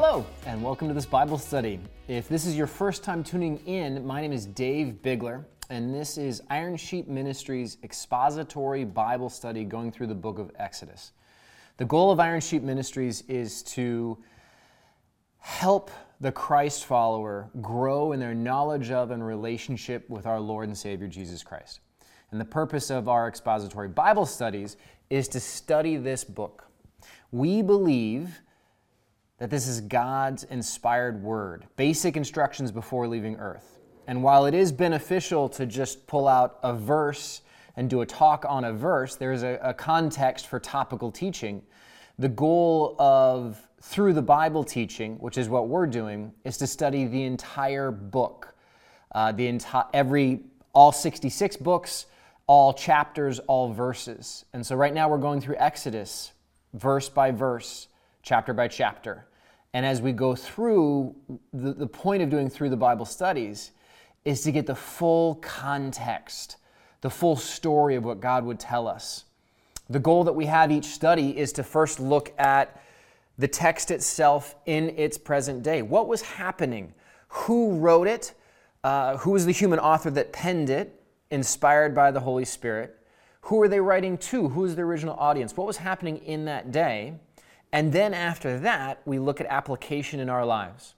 Hello, and welcome to this Bible study. If this is your first time tuning in, my name is Dave Bigler, and this is Iron Sheep Ministries expository Bible study going through the book of Exodus. The goal of Iron Sheep Ministries is to help the Christ follower grow in their knowledge of and relationship with our Lord and Savior Jesus Christ. And the purpose of our expository Bible studies is to study this book. We believe that this is God's inspired word, basic instructions before leaving earth. And while it is beneficial to just pull out a verse and do a talk on a verse, there is a, a context for topical teaching. The goal of through the Bible teaching, which is what we're doing, is to study the entire book, uh, the entire every all 66 books, all chapters, all verses. And so right now we're going through Exodus, verse by verse, chapter by chapter. And as we go through, the, the point of doing through the Bible studies is to get the full context, the full story of what God would tell us. The goal that we have each study is to first look at the text itself in its present day. What was happening? Who wrote it? Uh, who was the human author that penned it, inspired by the Holy Spirit? Who are they writing to? Who is the original audience? What was happening in that day? And then after that, we look at application in our lives.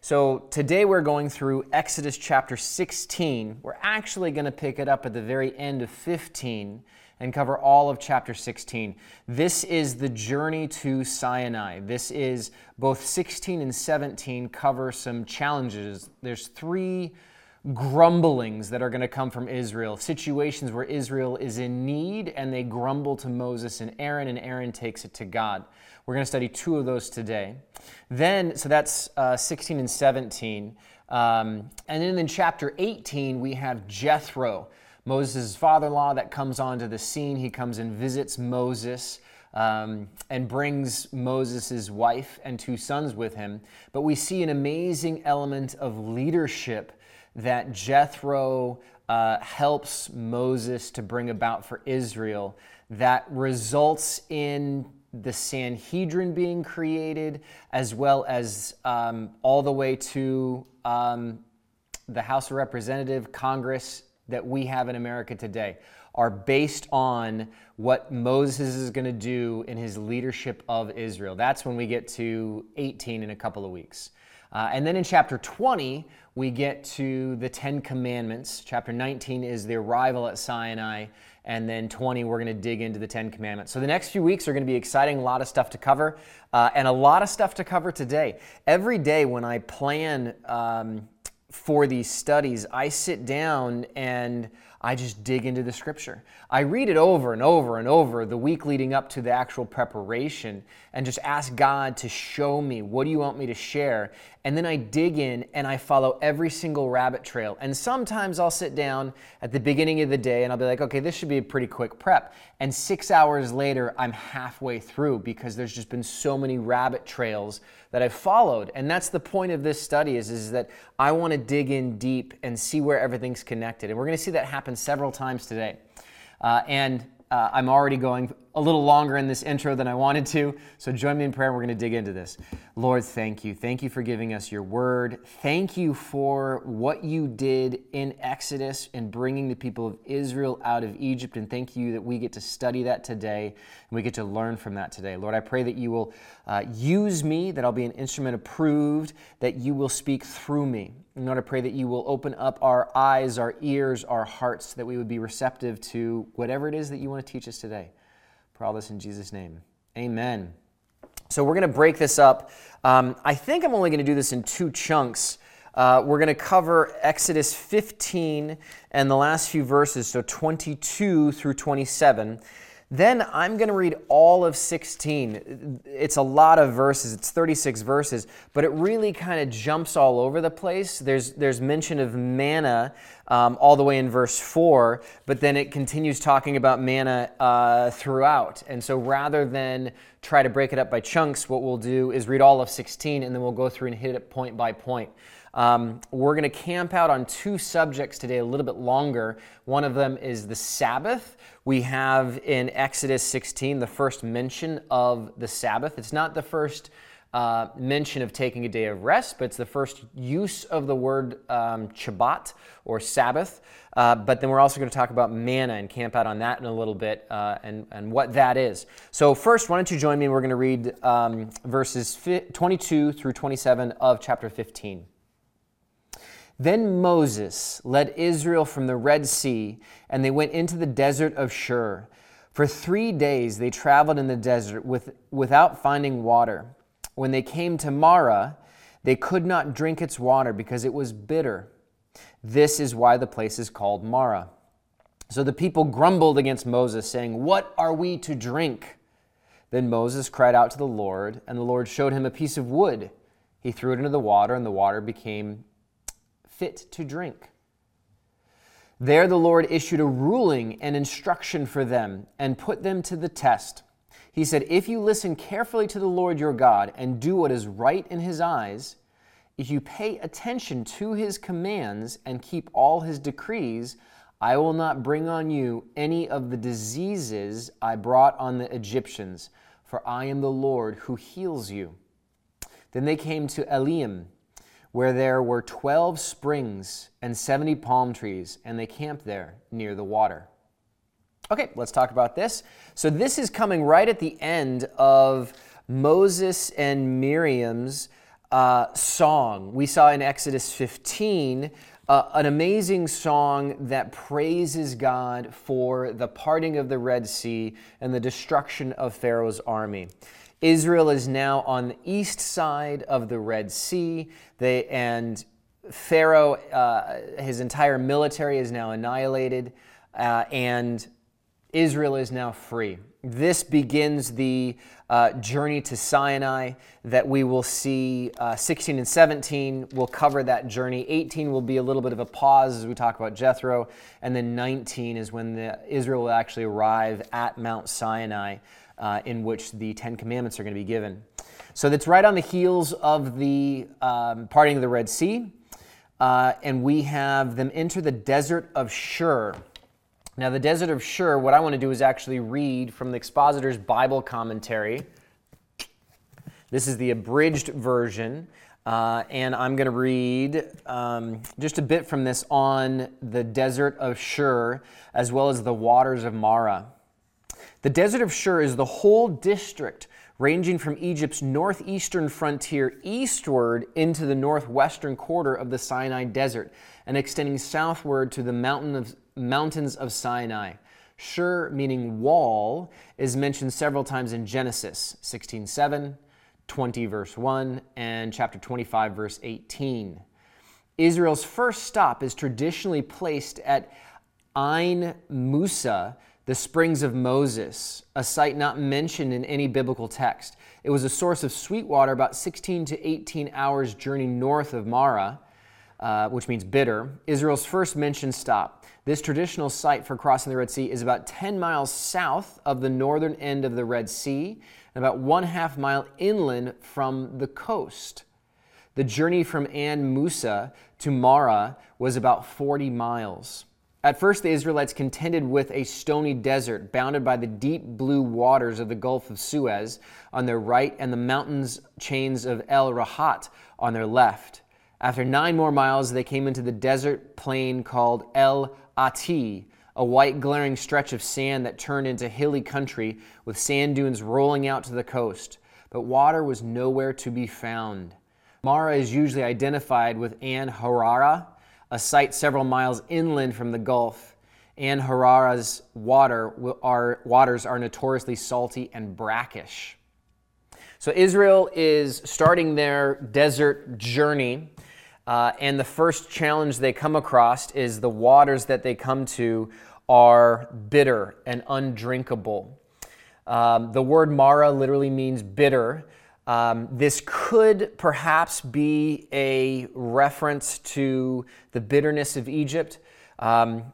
So today we're going through Exodus chapter 16. We're actually going to pick it up at the very end of 15 and cover all of chapter 16. This is the journey to Sinai. This is both 16 and 17 cover some challenges. There's three grumblings that are going to come from Israel, situations where Israel is in need and they grumble to Moses and Aaron, and Aaron takes it to God. We're going to study two of those today. Then, so that's uh, 16 and 17. Um, and then in chapter 18, we have Jethro, Moses' father in law, that comes onto the scene. He comes and visits Moses. Um, and brings Moses' wife and two sons with him. But we see an amazing element of leadership that Jethro uh, helps Moses to bring about for Israel that results in the Sanhedrin being created, as well as um, all the way to um, the House of Representative, Congress that we have in America today, are based on what Moses is going to do in his leadership of Israel. That's when we get to 18 in a couple of weeks. Uh, and then in chapter 20, we get to the Ten Commandments. Chapter 19 is the arrival at Sinai. And then 20, we're going to dig into the Ten Commandments. So the next few weeks are going to be exciting, a lot of stuff to cover, uh, and a lot of stuff to cover today. Every day when I plan um, for these studies, I sit down and I just dig into the scripture. I read it over and over and over the week leading up to the actual preparation and just ask God to show me what do you want me to share. And then I dig in and I follow every single rabbit trail. And sometimes I'll sit down at the beginning of the day and I'll be like, okay, this should be a pretty quick prep. And six hours later, I'm halfway through because there's just been so many rabbit trails that I've followed. And that's the point of this study is, is that I want to dig in deep and see where everything's connected. And we're going to see that happen several times today. Uh, and uh, I'm already going a little longer in this intro than I wanted to, so join me in prayer. We're going to dig into this. Lord, thank you. Thank you for giving us your word. Thank you for what you did in Exodus and bringing the people of Israel out of Egypt. And thank you that we get to study that today and we get to learn from that today. Lord, I pray that you will uh, use me, that I'll be an instrument approved, that you will speak through me. And Lord, I pray that you will open up our eyes, our ears, our hearts, that we would be receptive to whatever it is that you want to teach us today. For all this in Jesus' name. Amen. So we're going to break this up. Um, I think I'm only going to do this in two chunks. Uh, we're going to cover Exodus 15 and the last few verses, so 22 through 27. Then I'm going to read all of 16. It's a lot of verses, it's 36 verses, but it really kind of jumps all over the place. There's, there's mention of manna um, all the way in verse 4, but then it continues talking about manna uh, throughout. And so rather than try to break it up by chunks, what we'll do is read all of 16 and then we'll go through and hit it point by point. Um, we're going to camp out on two subjects today, a little bit longer. One of them is the Sabbath. We have in Exodus 16 the first mention of the Sabbath. It's not the first uh, mention of taking a day of rest, but it's the first use of the word um, Shabbat or Sabbath. Uh, but then we're also going to talk about manna and camp out on that in a little bit uh, and, and what that is. So, first, why don't you join me? We're going to read um, verses 22 through 27 of chapter 15. Then Moses led Israel from the Red Sea, and they went into the desert of Shur. For three days they traveled in the desert with, without finding water. When they came to Marah, they could not drink its water because it was bitter. This is why the place is called Marah. So the people grumbled against Moses, saying, What are we to drink? Then Moses cried out to the Lord, and the Lord showed him a piece of wood. He threw it into the water, and the water became fit to drink. There the Lord issued a ruling and instruction for them and put them to the test. He said, If you listen carefully to the Lord your God and do what is right in his eyes, if you pay attention to his commands and keep all his decrees, I will not bring on you any of the diseases I brought on the Egyptians, for I am the Lord who heals you. Then they came to Elim, where there were 12 springs and 70 palm trees, and they camped there near the water. Okay, let's talk about this. So, this is coming right at the end of Moses and Miriam's uh, song. We saw in Exodus 15 uh, an amazing song that praises God for the parting of the Red Sea and the destruction of Pharaoh's army. Israel is now on the east side of the Red Sea, they, and Pharaoh, uh, his entire military is now annihilated, uh, and Israel is now free. This begins the uh, journey to Sinai that we will see. Uh, 16 and 17 will cover that journey. 18 will be a little bit of a pause as we talk about Jethro. And then 19 is when the, Israel will actually arrive at Mount Sinai, uh, in which the Ten Commandments are going to be given. So that's right on the heels of the um, parting of the Red Sea. Uh, and we have them enter the desert of Shur. Now, the desert of Shur, what I want to do is actually read from the expositor's Bible commentary. This is the abridged version, uh, and I'm going to read um, just a bit from this on the desert of Shur as well as the waters of Marah. The desert of Shur is the whole district ranging from Egypt's northeastern frontier eastward into the northwestern quarter of the Sinai Desert and extending southward to the mountain of, mountains of Sinai. Shur, meaning wall, is mentioned several times in Genesis 16:7, 20 verse 1, and chapter 25 verse 18. Israel's first stop is traditionally placed at Ain Musa, the springs of Moses, a site not mentioned in any biblical text. It was a source of sweet water about 16 to 18 hours' journey north of Marah, uh, which means bitter, Israel's first mentioned stop. This traditional site for crossing the Red Sea is about 10 miles south of the northern end of the Red Sea and about one half mile inland from the coast. The journey from An Musa to Marah was about 40 miles. At first, the Israelites contended with a stony desert bounded by the deep blue waters of the Gulf of Suez on their right and the mountains chains of El Rahat on their left. After nine more miles, they came into the desert plain called El Ati, a white glaring stretch of sand that turned into hilly country with sand dunes rolling out to the coast. But water was nowhere to be found. Marah is usually identified with Ain Harar, a site several miles inland from the Gulf. Ain Harar's water are, waters are notoriously salty and brackish. So Israel is starting their desert journey, uh, and the first challenge they come across is the waters that they come to are bitter and undrinkable. Um, the word Marah literally means bitter. Um, this could perhaps be a reference to the bitterness of Egypt. Um,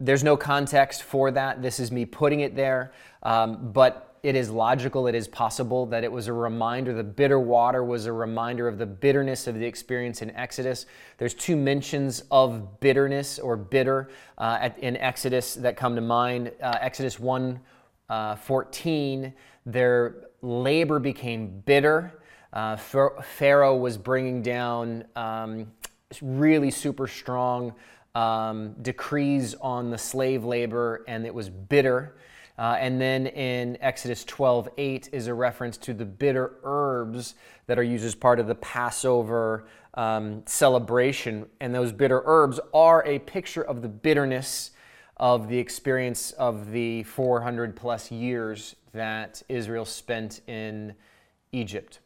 there's no context for that. This is me putting it there. Um, but it is logical, it is possible that it was a reminder, the bitter water was a reminder of the bitterness of the experience in Exodus. There's two mentions of bitterness or bitter uh, at, in Exodus that come to mind. Uh, Exodus 1 uh, 14, their labor became bitter. Uh, Pharaoh was bringing down um, really super strong um, decrees on the slave labor, and it was bitter. Uh, and then in Exodus 12 8 is a reference to the bitter herbs that are used as part of the Passover um, celebration. And those bitter herbs are a picture of the bitterness of the experience of the 400 plus years that Israel spent in Egypt.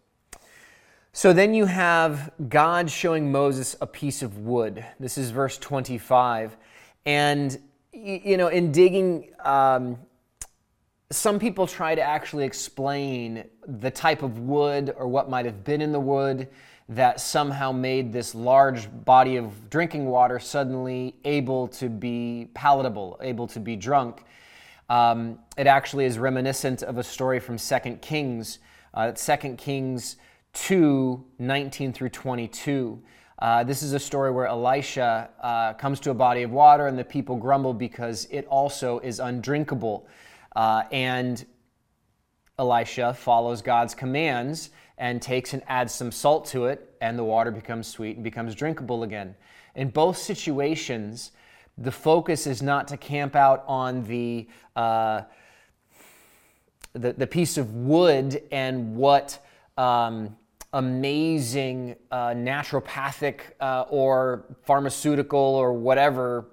So then you have God showing Moses a piece of wood. This is verse 25. And, you know, in digging, um, some people try to actually explain the type of wood or what might have been in the wood that somehow made this large body of drinking water suddenly able to be palatable, able to be drunk. Um, it actually is reminiscent of a story from 2 Kings, uh, 2 Kings 2 19 through 22. Uh, this is a story where Elisha uh, comes to a body of water and the people grumble because it also is undrinkable. Uh, and Elisha follows God's commands and takes and adds some salt to it, and the water becomes sweet and becomes drinkable again. In both situations, the focus is not to camp out on the, uh, the, the, piece of wood and what um, amazing uh, naturopathic uh, or pharmaceutical or whatever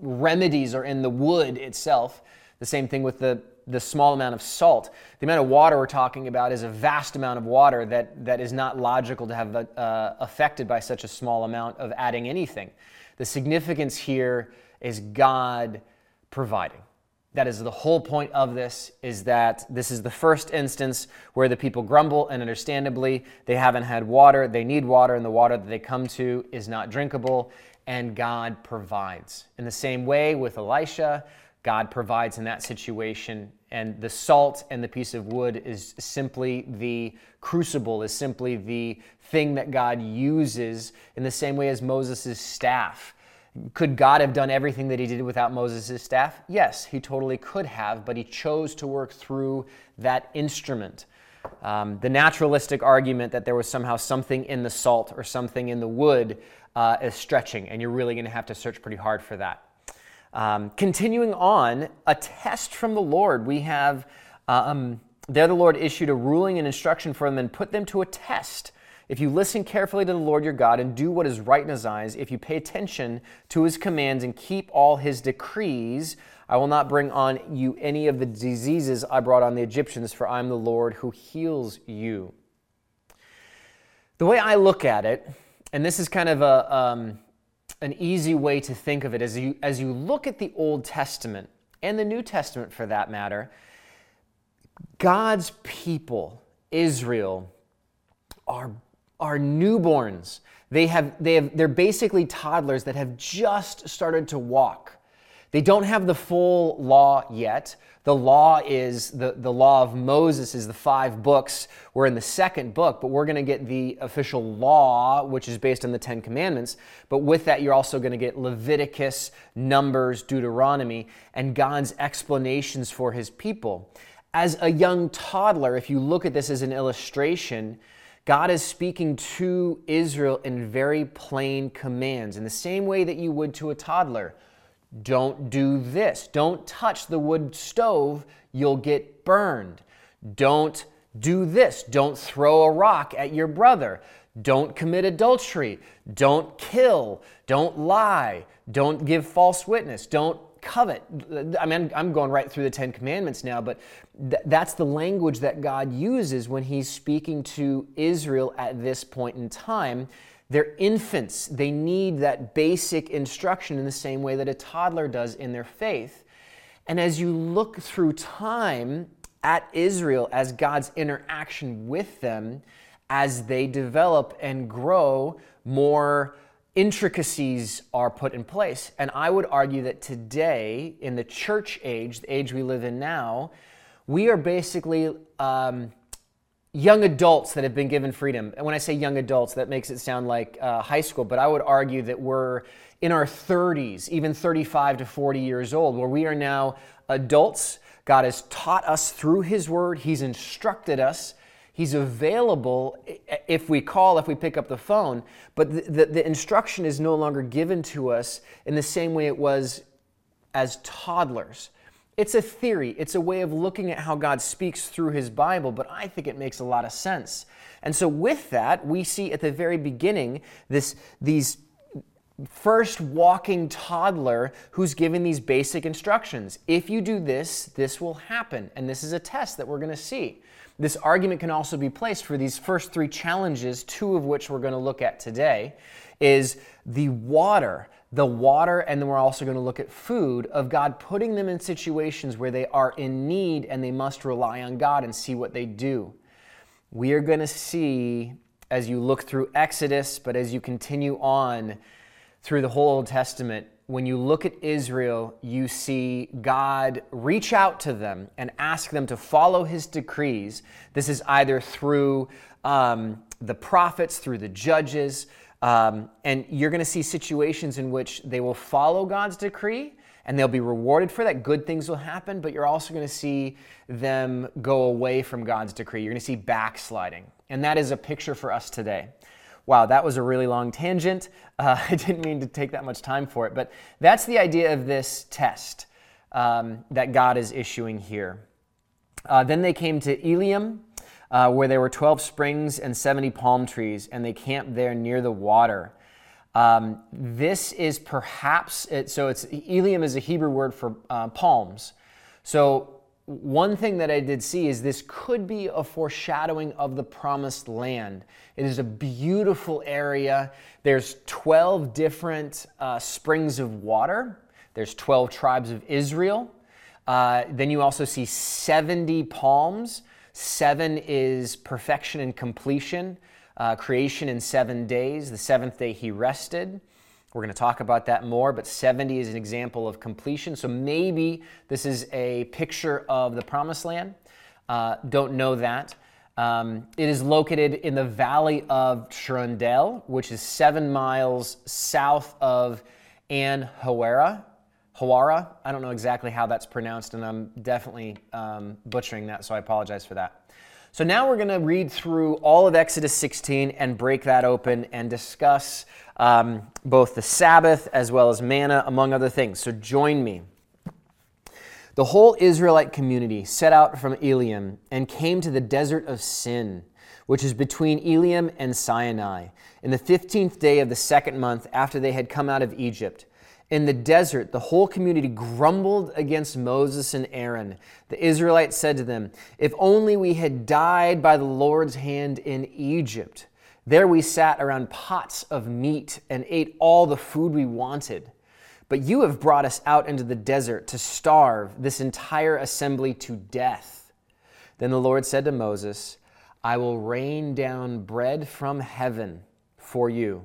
remedies are in the wood itself. The same thing with the the small amount of salt. The amount of water we're talking about is a vast amount of water that, that is not logical to have uh, affected by such a small amount of adding anything. The significance here is God providing. That is the whole point of this is that this is the first instance where the people grumble and understandably they haven't had water, they need water and the water that they come to is not drinkable and God provides. In the same way with Elisha, God provides in that situation. And the salt and the piece of wood is simply the crucible, is simply the thing that God uses in the same way as Moses' staff. Could God have done everything that he did without Moses' staff? Yes, he totally could have, but he chose to work through that instrument. Um, the naturalistic argument that there was somehow something in the salt or something in the wood uh, is stretching, and you're really going to have to search pretty hard for that. Um, continuing on, a test from the Lord. We have, um, there the Lord issued a ruling and instruction for them and put them to a test. If you listen carefully to the Lord your God and do what is right in his eyes, if you pay attention to his commands and keep all his decrees, I will not bring on you any of the diseases I brought on the Egyptians, for I am the Lord who heals you. The way I look at it, and this is kind of a, um, an easy way to think of it as you, as you look at the Old Testament and the New Testament for that matter, God's people, Israel, are, are newborns. They have, they have, they're basically toddlers that have just started to walk. They don't have the full law yet. The law is the, the law of Moses is the five books. We're in the second book, but we're going to get the official law, which is based on the Ten Commandments. But with that, you're also going to get Leviticus, Numbers, Deuteronomy, and God's explanations for his people. As a young toddler, if you look at this as an illustration, God is speaking to Israel in very plain commands, in the same way that you would to a toddler. Don't do this. Don't touch the wood stove, you'll get burned. Don't do this. Don't throw a rock at your brother. Don't commit adultery. Don't kill. Don't lie. Don't give false witness. Don't covet. I mean, I'm going right through the Ten Commandments now, but th- that's the language that God uses when He's speaking to Israel at this point in time they're infants. They need that basic instruction in the same way that a toddler does in their faith. And as you look through time at Israel as God's interaction with them, as they develop and grow, more intricacies are put in place. And I would argue that today, in the church age, the age we live in now, we are basically um, young adults that have been given freedom. And when I say young adults, that makes it sound like uh, high school, but I would argue that we're in our 30s, even 35 to 40 years old, where we are now adults. God has taught us through His Word, He's instructed us, He's available if we call, if we pick up the phone, but the, the, the, instruction is no longer given to us in the same way it was as toddlers. It's a theory, it's a way of looking at how God speaks through His Bible, but I think it makes a lot of sense. And so, with that, we see at the very beginning this, these first walking toddler who's given these basic instructions. If you do this, this will happen. And this is a test that we're going to see. This argument can also be placed for these first three challenges, two of which we're going to look at today, is the water, the water, and then we're also going to look at food of God putting them in situations where they are in need and they must rely on God and see what they do. We are going to see as you look through Exodus, but as you continue on through the whole Old Testament, when you look at Israel, you see God reach out to them and ask them to follow his decrees. This is either through um, the prophets, through the judges, um, and you're going to see situations in which they will follow God's decree and they'll be rewarded for that. Good things will happen, but you're also going to see them go away from God's decree. You're going to see backsliding. And that is a picture for us today. Wow, that was a really long tangent. Uh, I didn't mean to take that much time for it, but that's the idea of this test um, that God is issuing here. Uh, then they came to Elim, uh, where there were 12 springs and 70 palm trees, and they camped there near the water. Um, this is perhaps, it, so it's Elim is a Hebrew word for uh, palms. So one thing that I did see is this could be a foreshadowing of the promised land. It is a beautiful area. There's 12 different uh, springs of water. There's 12 tribes of Israel. Uh, then you also see 70 palms. Seven is perfection and completion, uh, creation in seven days. The seventh day he rested. We're going to talk about that more, but 70 is an example of completion. So maybe this is a picture of the promised land. Uh, don't know that. Um, it is located in the valley of Shrundel, which is seven miles south of An Hawara. I don't know exactly how that's pronounced, and I'm definitely um, butchering that, so I apologize for that. So now we're going to read through all of Exodus 16 and break that open and discuss um, both the Sabbath as well as manna, among other things. So join me. The whole Israelite community set out from Elim and came to the desert of Sin, which is between Elim and Sinai, in the 15th day of the second month after they had come out of Egypt. In the desert, the whole community grumbled against Moses and Aaron. The Israelites said to them, If only we had died by the Lord's hand in Egypt. There we sat around pots of meat and ate all the food we wanted. But you have brought us out into the desert to starve this entire assembly to death. Then the Lord said to Moses, I will rain down bread from heaven for you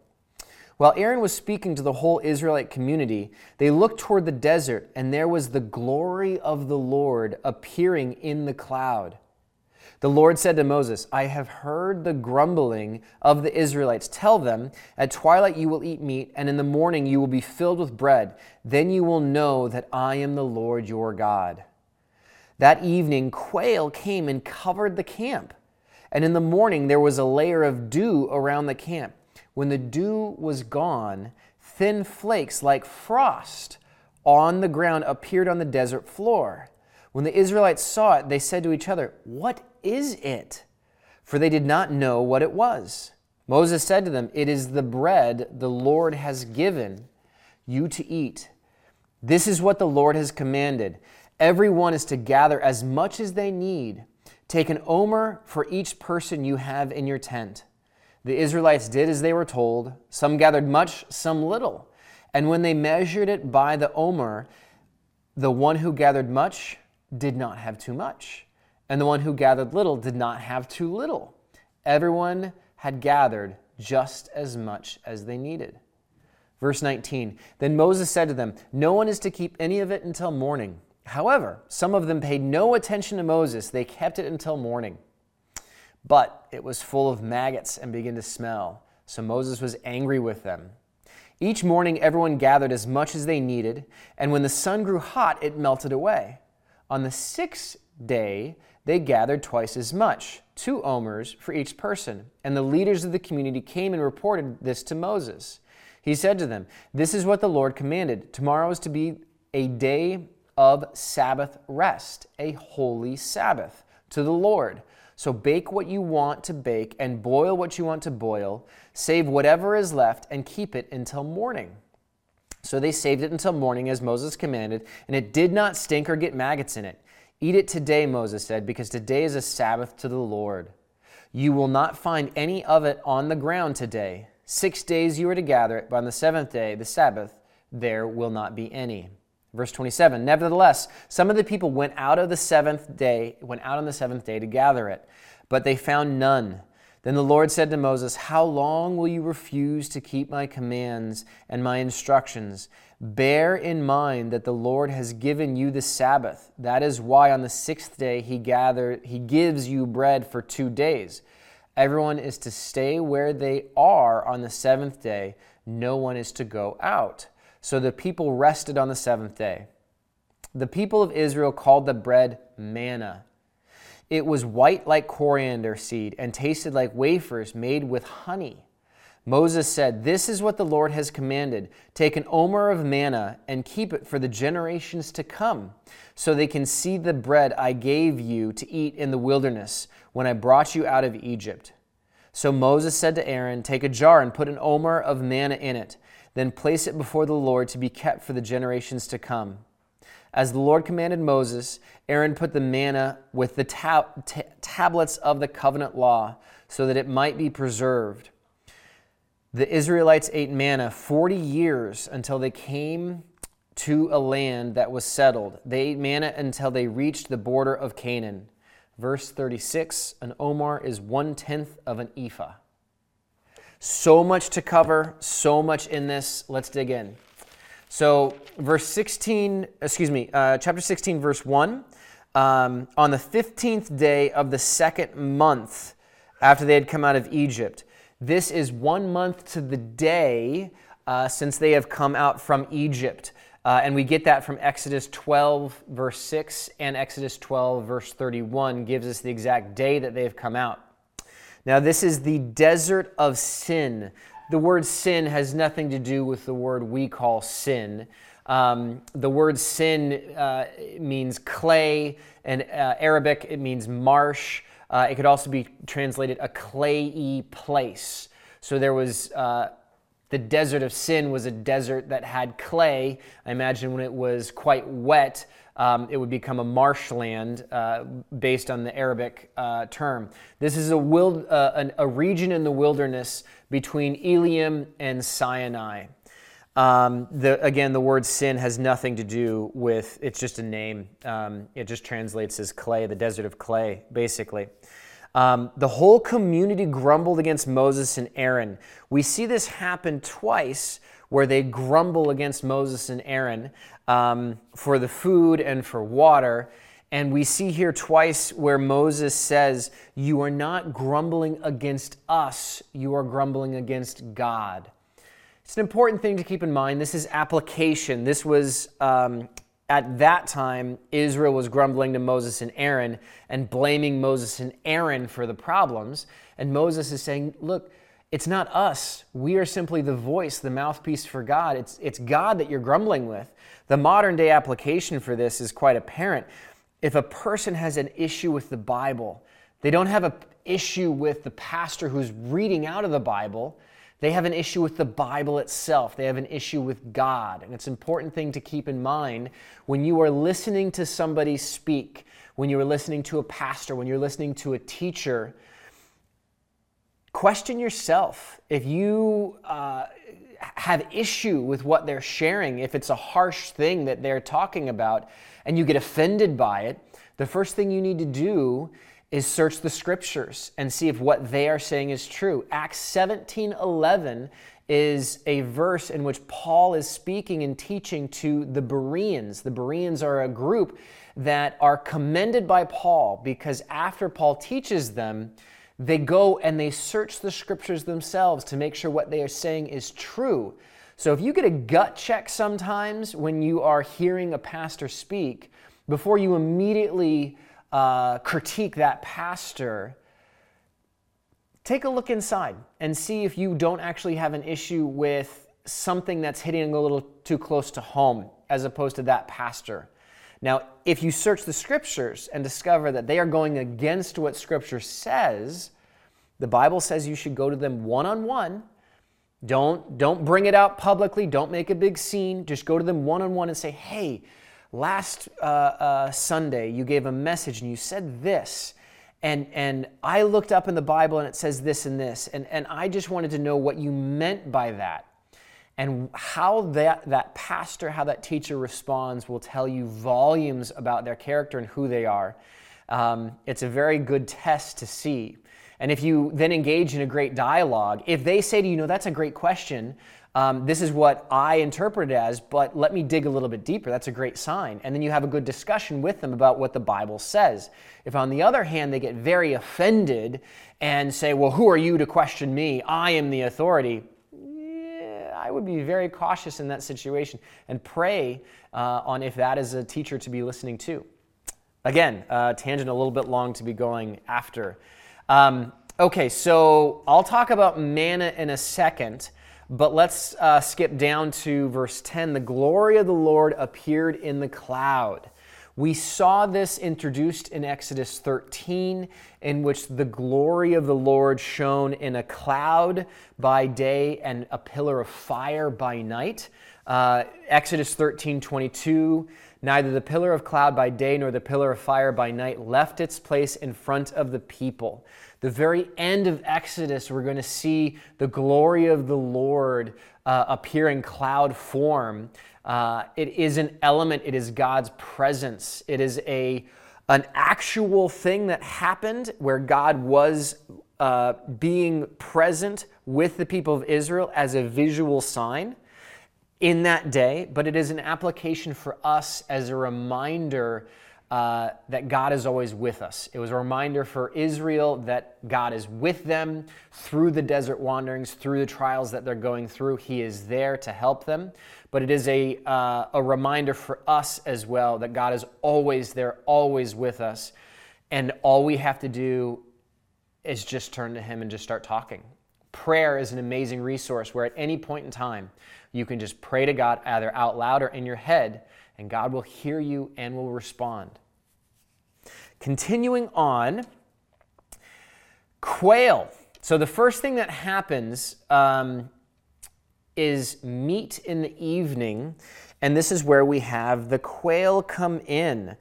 While Aaron was speaking to the whole Israelite community, they looked toward the desert, and there was the glory of the Lord appearing in the cloud. The Lord said to Moses, I have heard the grumbling of the Israelites. Tell them, at twilight you will eat meat, and in the morning you will be filled with bread. Then you will know that I am the Lord your God. That evening, quail came and covered the camp. And in the morning, there was a layer of dew around the camp. When the dew was gone, thin flakes like frost on the ground appeared on the desert floor. When the Israelites saw it, they said to each other, What is it? For they did not know what it was. Moses said to them, It is the bread the Lord has given you to eat. This is what the Lord has commanded. Everyone is to gather as much as they need. Take an omer for each person you have in your tent. The Israelites did as they were told. Some gathered much, some little. And when they measured it by the omer, the one who gathered much did not have too much, and the one who gathered little did not have too little. Everyone had gathered just as much as they needed. Verse 19 Then Moses said to them, No one is to keep any of it until morning. However, some of them paid no attention to Moses, they kept it until morning. But it was full of maggots and began to smell. So Moses was angry with them. Each morning, everyone gathered as much as they needed, and when the sun grew hot, it melted away. On the sixth day, they gathered twice as much, two omers for each person. And the leaders of the community came and reported this to Moses. He said to them, This is what the Lord commanded. Tomorrow is to be a day of Sabbath rest, a holy Sabbath to the Lord. So bake what you want to bake and boil what you want to boil. Save whatever is left and keep it until morning. So they saved it until morning as Moses commanded, and it did not stink or get maggots in it. Eat it today, Moses said, because today is a Sabbath to the Lord. You will not find any of it on the ground today. Six days you are to gather it, but on the seventh day, the Sabbath, there will not be any. Verse 27 Nevertheless, some of the people went out of the seventh day, went out on the seventh day to gather it, but they found none. Then the Lord said to Moses, How long will you refuse to keep my commands and my instructions? Bear in mind that the Lord has given you the Sabbath. That is why on the sixth day he gathered, he gives you bread for two days. Everyone is to stay where they are on the seventh day. No one is to go out. So the people rested on the seventh day. The people of Israel called the bread manna. It was white like coriander seed and tasted like wafers made with honey. Moses said, This is what the Lord has commanded. Take an omer of manna and keep it for the generations to come, so they can see the bread I gave you to eat in the wilderness when I brought you out of Egypt. So Moses said to Aaron, Take a jar and put an omer of manna in it, then place it before the Lord to be kept for the generations to come. As the Lord commanded Moses, Aaron put the manna with the t- tablets of the covenant law so that it might be preserved. The Israelites ate manna 40 years until they came to a land that was settled. They ate manna until they reached the border of Canaan. Verse 36 An omer is one tenth of an ephah. So much to cover, so much in this. Let's dig in. So, verse 16, excuse me, uh, chapter 16, verse 1. Um, on the 15th day of the second month after they had come out of Egypt, this is one month to the day uh, since they have come out from Egypt. Uh, and we get that from Exodus 12, verse 6, and Exodus 12, verse 31 gives us the exact day that they've come out. Now, this is the desert of sin the word sin has nothing to do with the word we call sin. Um, the word sin uh, means clay, and uh, Arabic it means marsh. Uh, it could also be translated a clayey place. So there was uh, the desert of sin was a desert that had clay. I imagine when it was quite wet, um, it would become a marshland uh, based on the Arabic uh, term. This is a, wild, uh, an, a, region in the wilderness between Elim and Sinai. Um, the, again, the word sin has nothing to do with, it's just a name. Um, it just translates as clay, the desert of clay, basically. Um, the whole community grumbled against Moses and Aaron. We see this happen twice where they grumble against Moses and Aaron um, for the food and for water. And we see here twice where Moses says, You are not grumbling against us, you are grumbling against God. It's an important thing to keep in mind. This is application. This was, um, at that time, Israel was grumbling to Moses and Aaron and blaming Moses and Aaron for the problems. And Moses is saying, Look, it's not us. We are simply the voice, the mouthpiece for God. It's, it's God that you're grumbling with. The modern day application for this is quite apparent. If a person has an issue with the Bible, They don't have an issue with the pastor who's reading out of the Bible. They have an issue with the Bible itself. They have an issue with God. And it's an important thing to keep in mind when you are listening to somebody speak, when you are listening to a pastor, when you're listening to a teacher. Question yourself if you uh, have issue with what they're sharing, if it's a harsh thing that they're talking about, and you get offended by it. The first thing you need to do is search the scriptures and see if what they are saying is true. Acts 17 11 is a verse in which Paul is speaking and teaching to the Bereans. The Bereans are a group that are commended by Paul because after Paul teaches them, they go and they search the scriptures themselves to make sure what they are saying is true. So if you get a gut check sometimes when you are hearing a pastor speak, before you immediately uh, critique that pastor, take a look inside and see if you don't actually have an issue with something that's hitting a little too close to home as opposed to that pastor. Now, if you search the scriptures and discover that they are going against what scripture says, the Bible says you should go to them one on one. Don't, don't bring it out publicly. Don't make a big scene. Just go to them one on one and say, hey, last uh, uh, Sunday you gave a message and you said this. And, and I looked up in the Bible and it says this and this. And, and I just wanted to know what you meant by that. And how that, that pastor, how that teacher responds will tell you volumes about their character and who they are. Um, it's a very good test to see. And if you then engage in a great dialogue, if they say to you, no, that's a great question, um, this is what I interpret it as, but let me dig a little bit deeper. That's a great sign. And then you have a good discussion with them about what the Bible says. If, on the other hand, they get very offended and say, Well, who are you to question me? I am the authority. I would be very cautious in that situation and pray uh, on if that is a teacher to be listening to. Again, uh, tangent a little bit long to be going after. Um, okay, so I'll talk about manna in a second. But let's uh, skip down to verse 10. The glory of the Lord appeared in the cloud. We saw this introduced in Exodus 13, in which the glory of the Lord shone in a cloud by day and a pillar of fire by night. Uh, Exodus 13 22. Neither the pillar of cloud by day nor the pillar of fire by night left its place in front of the people the very end of Exodus, we're going to see the glory of the Lord uh, appear in cloud form. Uh, it is an element, it is God's presence. It is a, an actual thing that happened where God was uh, being present with the people of Israel as a visual sign in that day, but it is an application for us as a reminder uh, that God is always with us. It was a reminder for Israel that God is with them through the desert wanderings, through the trials that they're going through. He is there to help them. But it is a, uh, a reminder for us as well that God is always there, always with us. And all we have to do is just turn to Him and just start talking. Prayer is an amazing resource where at any point in time, you can just pray to God either out loud or in your head, and God will hear you and will respond. Continuing on, quail. So the first thing that happens um, is meat in the evening, and this is where we have the quail come in.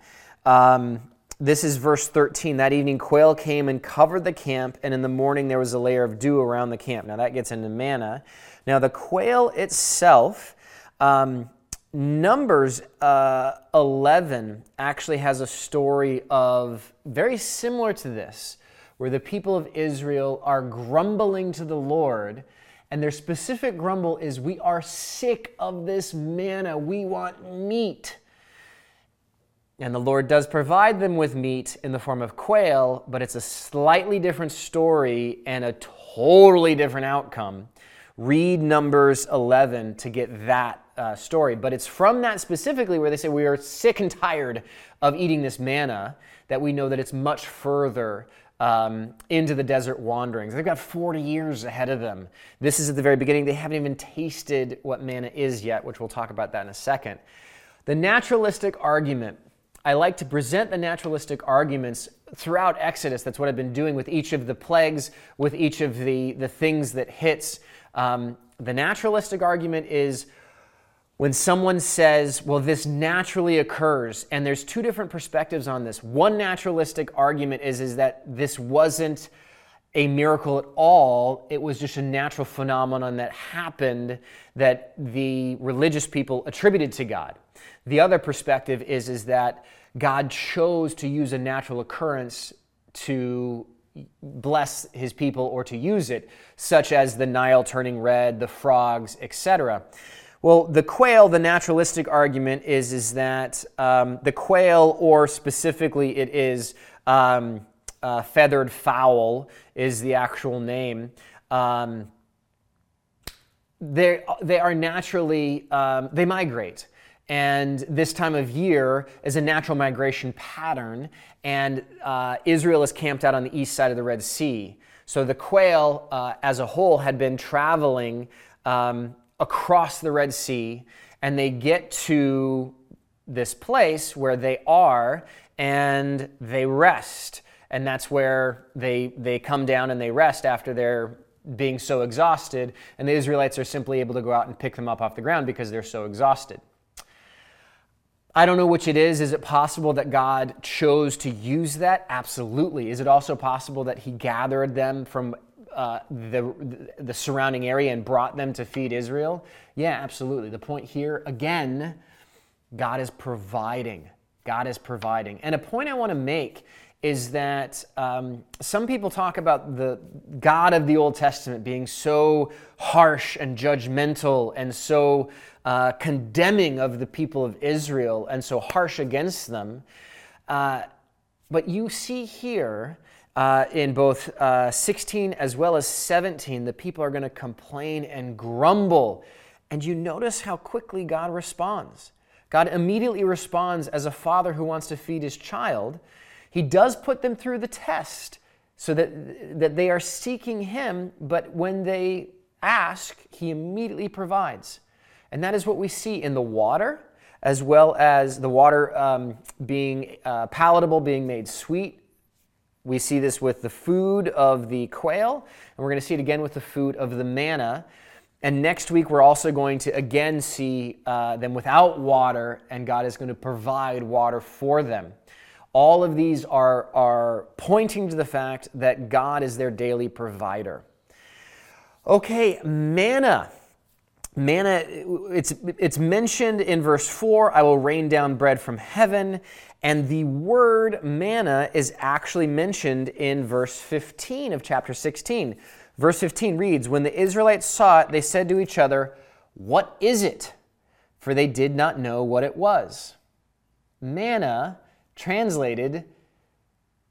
Um, this is verse 13. That evening, quail came and covered the camp, and in the morning there was a layer of dew around the camp. Now that gets into manna. Now, the quail itself um, Numbers uh, 11 actually has a story of very similar to this, where the people of Israel are grumbling to the Lord, and their specific grumble is, We are sick of this manna, we want meat. And the Lord does provide them with meat in the form of quail, but it's a slightly different story and a totally different outcome. Read Numbers 11 to get that uh, story, but it's from that specifically where they say we are sick and tired of eating this manna that we know that it's much further um, into the desert wanderings. They've got 40 years ahead of them. This is at the very beginning. They haven't even tasted what manna is yet, which we'll talk about that in a second. The naturalistic argument. I like to present the naturalistic arguments throughout Exodus, that's what I've been doing with each of the plagues, with each of the, the things that hits. Um, the naturalistic argument is when someone says, well, this naturally occurs, and there's two different perspectives on this. One naturalistic argument is, is that this wasn't a miracle at all, it was just a natural phenomenon that happened that the religious people attributed to God. The other perspective is, is that God chose to use a natural occurrence to bless his people or to use it, such as the Nile turning red, the frogs, etc. Well, the quail, the naturalistic argument is, is that um, the quail, or specifically it is um, uh, feathered fowl, is the actual name. Um, they, are naturally, um, they migrate and this time of year is a natural migration pattern, and uh, Israel is camped out on the east side of the Red Sea. So the quail, uh, as a whole, had been traveling um, across the Red Sea, and they get to this place where they are, and they rest. And that's where they, they come down and they rest after they're being so exhausted. And the Israelites are simply able to go out and pick them up off the ground because they're so exhausted. I don't know which it is. Is it possible that God chose to use that? Absolutely. Is it also possible that He gathered them from uh, the, the surrounding area and brought them to feed Israel? Yeah, absolutely. The point here, again, God is providing. God is providing. And a point I want to make is that um, some people talk about the God of the Old Testament being so harsh and judgmental and so uh, condemning of the people of Israel and so harsh against them. Uh, but you see here uh, in both uh, 16 as well as 17, the people are going to complain and grumble. And you notice how quickly God responds. God immediately responds as a father who wants to feed his child. He does put them through the test so that, that they are seeking Him, but when they ask, He immediately provides. And that is what we see in the water, as well as the water um, being uh, palatable, being made sweet. We see this with the food of the quail, and we're going to see it again with the food of the manna. And next week, we're also going to again see uh, them without water, and God is going to provide water for them. All of these are, are pointing to the fact that God is their daily provider. Okay, manna. Manna, it's, it's mentioned in verse 4 I will rain down bread from heaven. And the word manna is actually mentioned in verse 15 of chapter 16. Verse 15 reads When the Israelites saw it, they said to each other, What is it? For they did not know what it was. Manna translated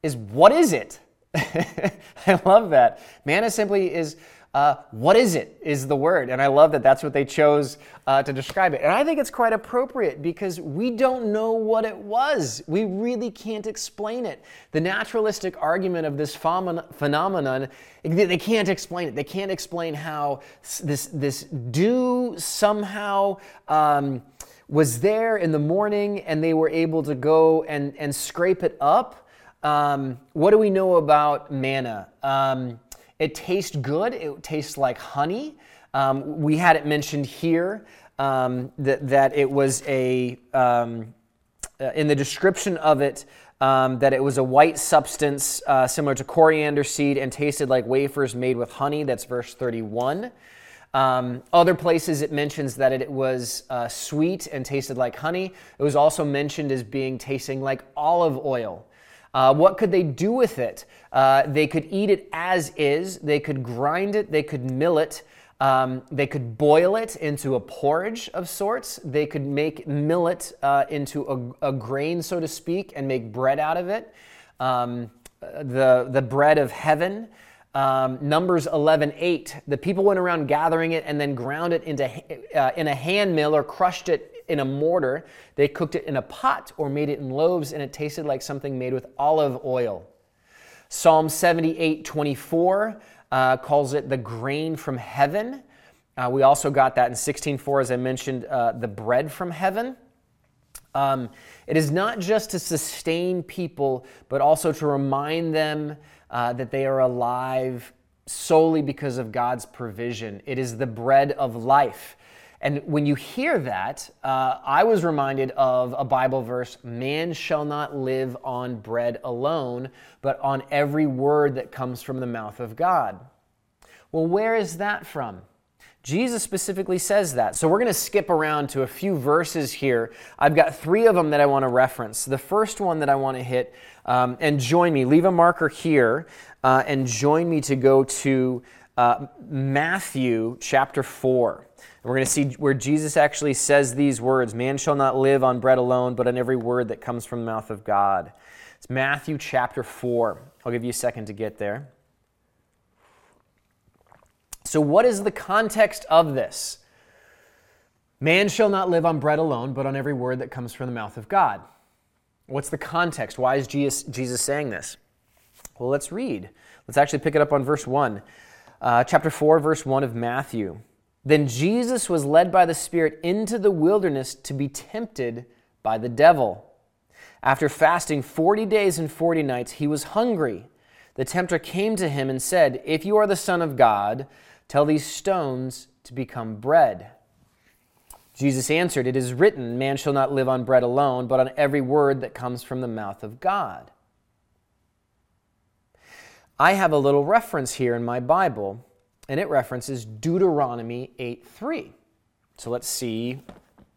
is what is it? I love that. Manna simply is uh, what is it is the word and i love that that's what they chose uh, to describe it and i think it's quite appropriate because we don't know what it was we really can't explain it the naturalistic argument of this phenomenon they can't explain it they can't explain how this, this dew somehow um, was there in the morning and they were able to go and, and scrape it up. Um, what do we know about manna? Um, it tastes good, it tastes like honey. Um, we had it mentioned here um, that, that it was a, um, uh, in the description of it, um, that it was a white substance uh, similar to coriander seed and tasted like wafers made with honey. That's verse 31. Um, other places it mentions that it was uh, sweet and tasted like honey. It was also mentioned as being tasting like olive oil. Uh, what could they do with it? Uh, they could eat it as is, they could grind it, they could mill it. Um, they could boil it into a porridge of sorts. They could make millet uh, into a, a, grain, so to speak, and make bread out of it. Um, the, the bread of heaven. Um, Numbers 11, 8, the people went around gathering it and then ground it into, uh, in a hand mill or crushed it in a mortar. They cooked it in a pot or made it in loaves, and it tasted like something made with olive oil. Psalm 78, 24 uh, calls it the grain from heaven. Uh, we also got that in 16.4, as I mentioned, uh, the bread from heaven. Um, it is not just to sustain people, but also to remind them uh, that they are alive solely because of God's provision. It is the bread of life. And when you hear that, uh, I was reminded of a Bible verse man shall not live on bread alone, but on every word that comes from the mouth of God. Well, where is that from? Jesus specifically says that. So we're going to skip around to a few verses here. I've got three of them that I want to reference. The first one that I want to hit, um, and join me, leave a marker here, uh, and join me to go to uh, Matthew chapter 4. And we're going to see where Jesus actually says these words Man shall not live on bread alone, but on every word that comes from the mouth of God. It's Matthew chapter 4. I'll give you a second to get there. So, what is the context of this? Man shall not live on bread alone, but on every word that comes from the mouth of God. What's the context? Why is Jesus, Jesus saying this? Well, let's read. Let's actually pick it up on verse 1. Uh, chapter 4, verse 1 of Matthew. Then Jesus was led by the Spirit into the wilderness to be tempted by the devil. After fasting 40 days and 40 nights, he was hungry. The tempter came to him and said, If you are the Son of God, Tell these stones to become bread. Jesus answered, It is written, Man shall not live on bread alone, but on every word that comes from the mouth of God. I have a little reference here in my Bible, and it references Deuteronomy 8 3. So let's see,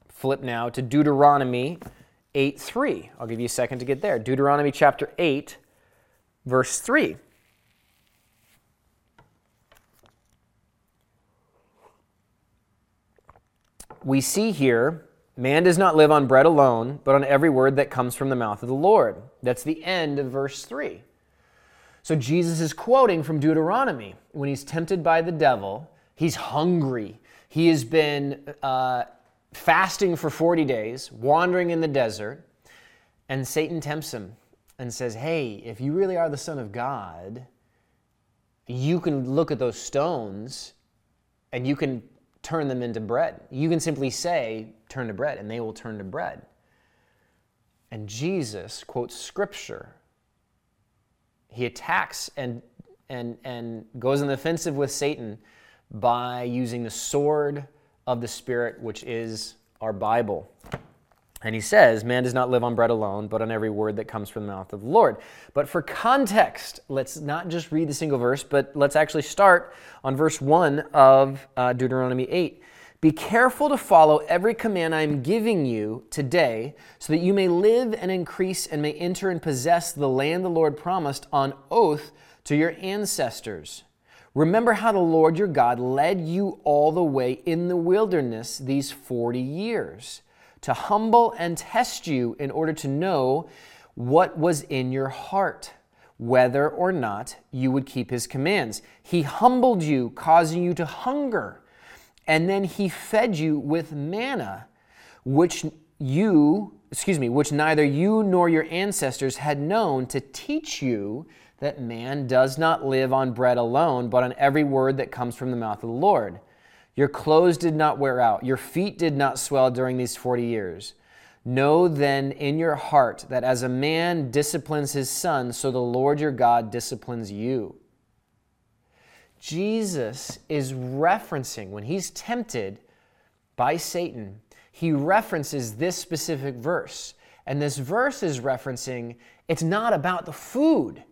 flip now to Deuteronomy 8 3. I'll give you a second to get there. Deuteronomy chapter 8, verse 3. we see here man does not live on bread alone, but on every word that comes from the mouth of the Lord. That's the end of verse 3. So Jesus is quoting from Deuteronomy. When he's tempted by the devil, he's hungry. He has been uh, fasting for 40 days, wandering in the desert, and Satan tempts him and says, Hey, if you really are the Son of God, you can look at those stones and you can turn them into bread. You can simply say, turn to bread, and they will turn to bread. And Jesus quotes scripture. He attacks and, and, and goes on the offensive with Satan by using the sword of the Spirit, which is our Bible. And he says, Man does not live on bread alone, but on every word that comes from the mouth of the Lord. But for context, let's not just read the single verse, but let's actually start on verse 1 of uh, Deuteronomy 8. Be careful to follow every command I am giving you today, so that you may live and increase and may enter and possess the land the Lord promised on oath to your ancestors. Remember how the Lord your God led you all the way in the wilderness these 40 years to humble and test you in order to know what was in your heart, whether or not you would keep his commands. He humbled you, causing you to hunger, and then he fed you with manna, which you, excuse me, which neither you nor your ancestors had known to teach you that man does not live on bread alone, but on every word that comes from the mouth of the Lord. Your clothes did not wear out, your feet did not swell during these 40 years. Know then in your heart that as a man disciplines his son, so the Lord your God disciplines you. Jesus is referencing, when he's tempted by Satan, he references this specific verse. And this verse is referencing it's not about the food,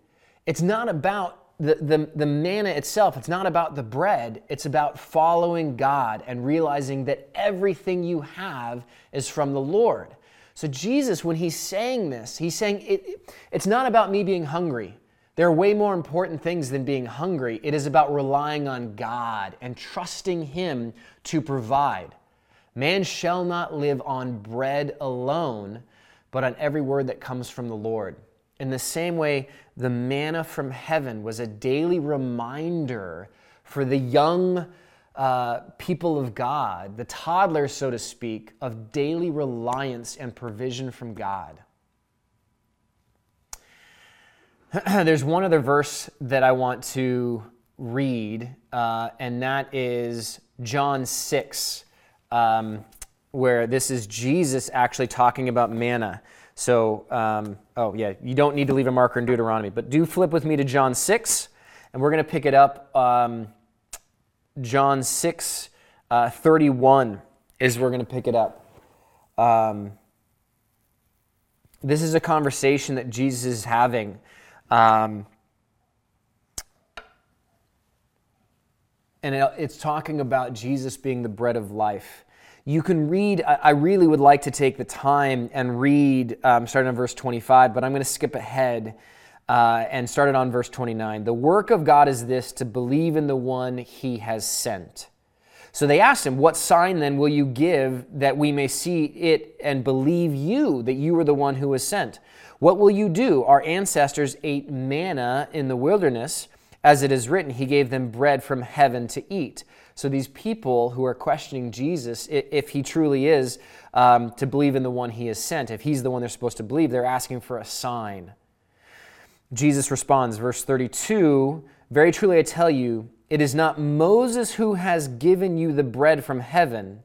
it's not about the, the, the manna itself, it's not about the bread, it's about following God and realizing that everything you have is from the Lord. So, Jesus, when he's saying this, he's saying it, it's not about me being hungry. There are way more important things than being hungry. It is about relying on God and trusting Him to provide. Man shall not live on bread alone, but on every word that comes from the Lord. In the same way, the manna from heaven was a daily reminder for the young uh, people of God, the toddlers, so to speak, of daily reliance and provision from God. There's one other verse that I want to read, uh, and that is John 6. Um, where this is Jesus actually talking about manna. So, um, oh, yeah, you don't need to leave a marker in Deuteronomy, but do flip with me to John 6, and we're going to pick it up. Um, John 6, uh, 31 is we're going to pick it up. Um, this is a conversation that Jesus is having. Um, and it, it's talking about Jesus being the bread of life. You can read, I really would like to take the time and read, um, starting on verse 25, but I'm going to skip ahead uh, and start it on verse 29. The work of God is this to believe in the one he has sent. So they asked him, What sign then will you give that we may see it and believe you that you are the one who was sent? What will you do? Our ancestors ate manna in the wilderness. As it is written, He gave them bread from heaven to eat. So these people who are questioning Jesus, if He truly is, um, to believe in the one He has sent, if He's the one they're supposed to believe, they're asking for a sign. Jesus responds, verse 32 Very truly I tell you, it is not Moses who has given you the bread from heaven,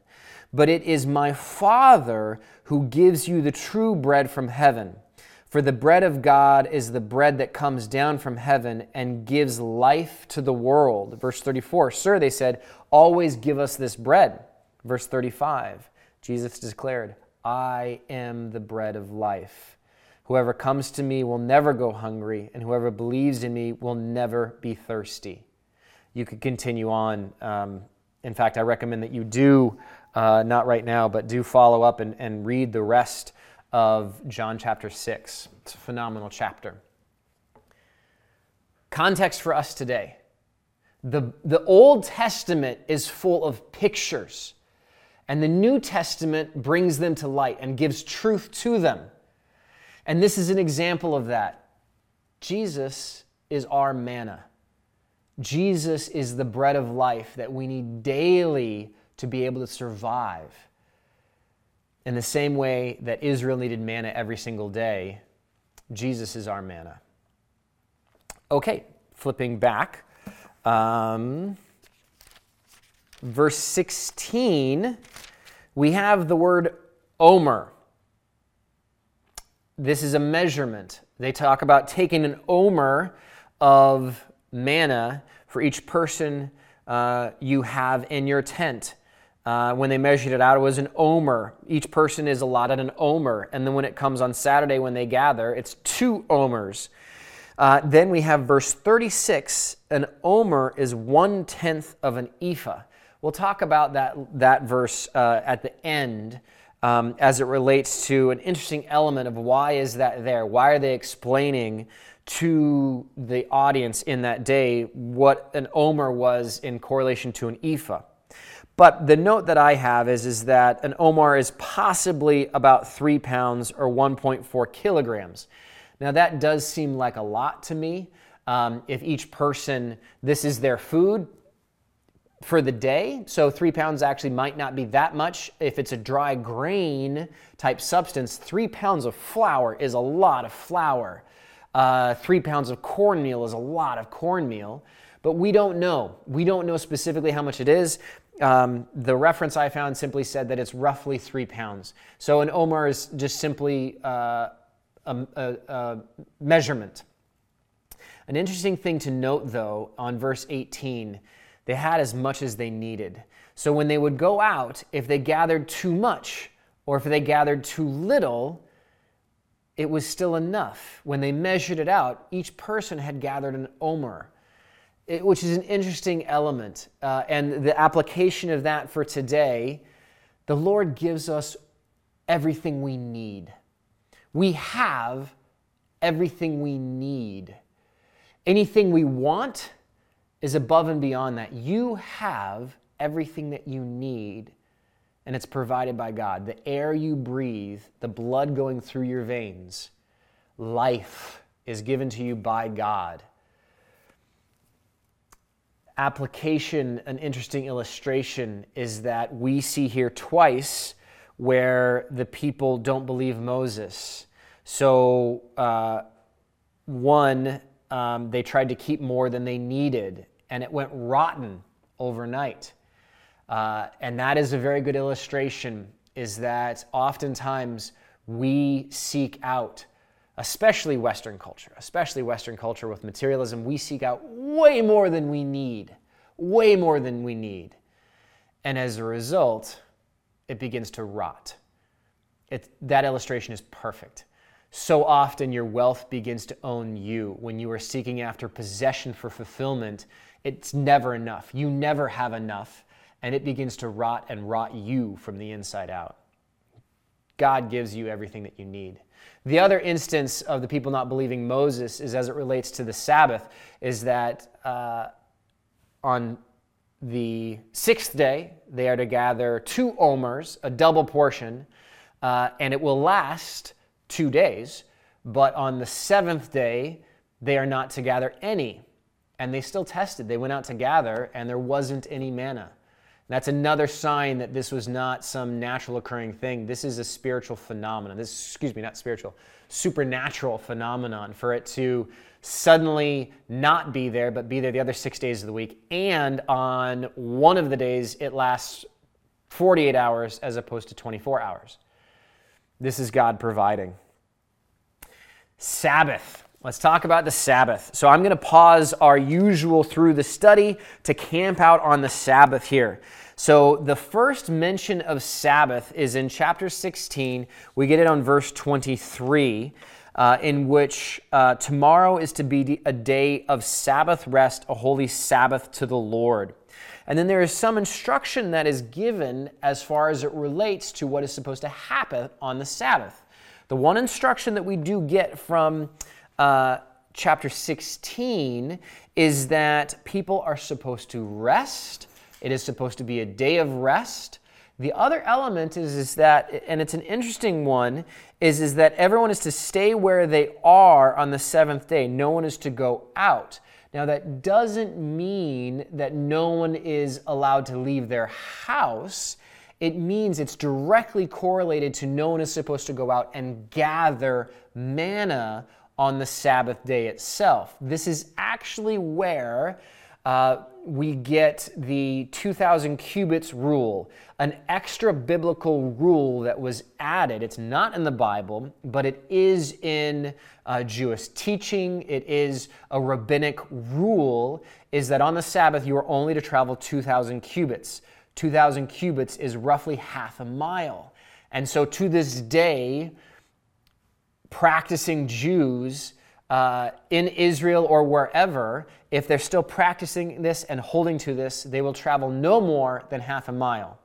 but it is my Father who gives you the true bread from heaven. For the bread of God is the bread that comes down from heaven and gives life to the world. Verse 34 Sir, they said, always give us this bread. Verse 35 Jesus declared, I am the bread of life. Whoever comes to me will never go hungry, and whoever believes in me will never be thirsty you could continue on. Um, in fact, I recommend that you do, uh, not right now, but do follow up and, and read the rest of John chapter 6. It's a phenomenal chapter. Context for us today the, the Old Testament is full of pictures, and the New Testament brings them to light and gives truth to them. And this is an example of that. Jesus is our manna. Jesus is the bread of life that we need daily to be able to survive. In the same way that Israel needed manna every single day, Jesus is our manna. Okay, flipping back. Um, verse 16, we have the word omer. This is a measurement. They talk about taking an omer of manna for each person uh, you have in your tent. Uh, when they measured it out, it was an omer. Each person is allotted an omer. And then when it comes on Saturday when they gather, it's two omers. Uh, then we have verse 36 an omer is one tenth of an ephah. We'll talk about that, that verse uh, at the end. Um, as it relates to an interesting element of why is that there? Why are they explaining to the audience in that day what an omer was in correlation to an ephah. But the note that I have is, is that an omer is possibly about three pounds or 1.4 kilograms. Now, that does seem like a lot to me. Um, if each person, this is their food for the day, so three pounds actually might not be that much. If it's a dry grain type substance, three pounds of flour is a lot of flour. Uh, three pounds of cornmeal is a lot of cornmeal, but we don't know. We don't know specifically how much it is. Um, the reference I found simply said that it's roughly three pounds. So an omer is just simply uh, a, a, a measurement. An interesting thing to note, though, on verse 18, they had as much as they needed. So when they would go out, if they gathered too much or if they gathered too little, it was still enough. When they measured it out, each person had gathered an omer, it, which is an interesting element. Uh, and the application of that for today, the Lord gives us everything we need. We have everything we need. Anything we want is above and beyond that. You have everything that you need and it's provided by God. The air you breathe, the blood going through your veins, life is given to you by God. Application, an interesting illustration is that we see here twice where the people don't believe Moses. So, uh, one, um, they tried to keep more than they needed, and it went rotten overnight. Uh, and that is a very good illustration is that oftentimes we seek out, especially Western culture, especially Western culture with materialism, we seek out way more than we need, way more than we need. And as a result, it begins to rot. It, that illustration is perfect. So often your wealth begins to own you. When you are seeking after possession for fulfillment, it's never enough. You never have enough, and it begins to rot and rot you from the inside out. God gives you everything that you need. The other instance of the people not believing Moses is as it relates to the Sabbath, is that uh, on the sixth day they are to gather two omers, a double portion, uh, and it will last two days. But on the seventh day they are not to gather any. And they still tested. They went out to gather, and there wasn't any manna. That's another sign that this was not some natural occurring thing. This is a spiritual phenomenon. This, excuse me, not spiritual, supernatural phenomenon for it to suddenly not be there, but be there the other six days of the week. And on one of the days, it lasts 48 hours as opposed to 24 hours. This is God providing. Sabbath. Let's talk about the Sabbath. So I'm going to pause our usual through the study to camp out on the Sabbath here. So the first mention of Sabbath is in chapter 16. We get it on verse 23, uh, in which uh, tomorrow is to be a day of Sabbath rest, a holy Sabbath to the Lord. And then there is some instruction that is given as far as it relates to what is supposed to happen on the Sabbath. The one instruction that we do get from uh, chapter 16 is that people are supposed to rest. It is supposed to be a day of rest. The other element is, is that, and it's an interesting one, is, is that everyone is to stay where they are on the seventh day. No one is to go out. Now, that doesn't mean that no one is allowed to leave their house. It means it's directly correlated to no one is supposed to go out and gather manna on the Sabbath day itself. This is actually where uh, we get the 2,000 cubits rule, an extra biblical rule that was added. It's not in the Bible, but it is in uh, Jewish teaching. It is a rabbinic rule, is that on the Sabbath you are only to travel 2,000 cubits. 2,000 cubits is roughly half a mile. And so to this day, practicing Jews uh, in Israel or wherever, if they're still practicing this and holding to this, they will travel no more than half a mile.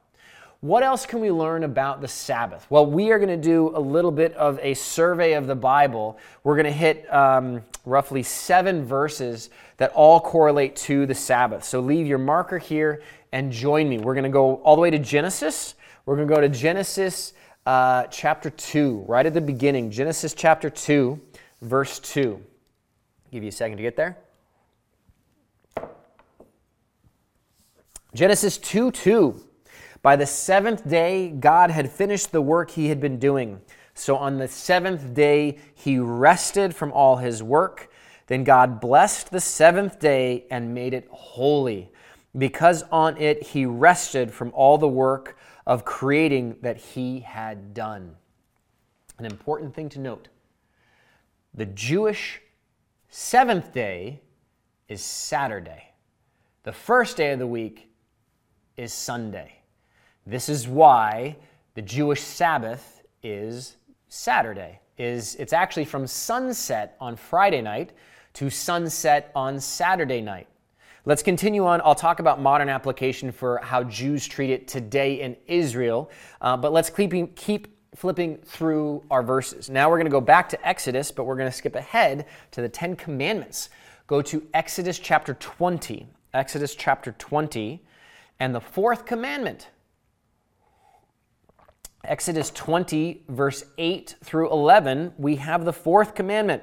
What else can we learn about the Sabbath? Well, we are going to do a little bit of a survey of the Bible. We're going to hit um, roughly seven verses that all correlate to the Sabbath. So leave your marker here and join me. We're going to go all the way to Genesis. We're going to go to Genesis uh, chapter 2, right at the beginning. Genesis chapter 2, verse 2. give you a second to get there. Genesis 2 2. By the seventh day, God had finished the work he had been doing. So on the seventh day, he rested from all his work. Then God blessed the seventh day and made it holy, because on it he rested from all the work of creating that he had done. An important thing to note the Jewish seventh day is Saturday, the first day of the week is Sunday. This is why the Jewish Sabbath is Saturday. Is it's actually from sunset on Friday night to sunset on Saturday night. Let's continue on. I'll talk about modern application for how Jews treat it today in Israel, uh, but let's keep, keep flipping through our verses. Now we're going to go back to Exodus, but we're going to skip ahead to the Ten Commandments. Go to Exodus chapter 20. Exodus chapter 20, and the fourth commandment Exodus 20, verse 8 through 11, we have the fourth commandment.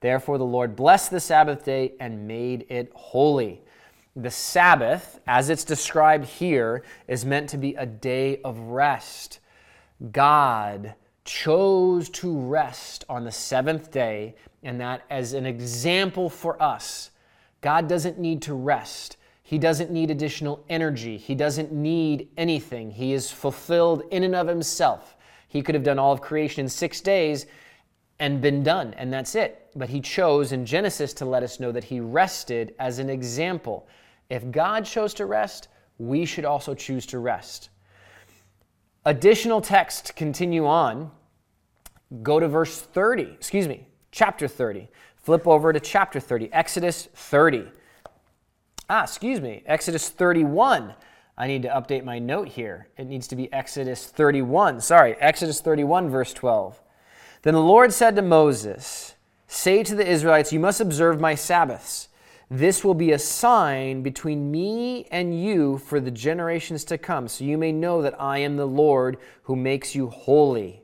Therefore, the Lord blessed the Sabbath day and made it holy. The Sabbath, as it's described here, is meant to be a day of rest. God chose to rest on the seventh day, and that as an example for us. God doesn't need to rest. He doesn't need additional energy. He doesn't need anything. He is fulfilled in and of himself. He could have done all of creation in six days and been done, and that's it. But he chose in Genesis to let us know that he rested as an example. If God chose to rest, we should also choose to rest. Additional text continue on. Go to verse 30, excuse me, chapter 30. Flip over to chapter 30, Exodus 30. Ah, excuse me, Exodus 31. I need to update my note here. It needs to be Exodus 31. Sorry, Exodus 31, verse 12. Then the Lord said to Moses, Say to the Israelites, You must observe my Sabbaths. This will be a sign between me and you for the generations to come, so you may know that I am the Lord who makes you holy.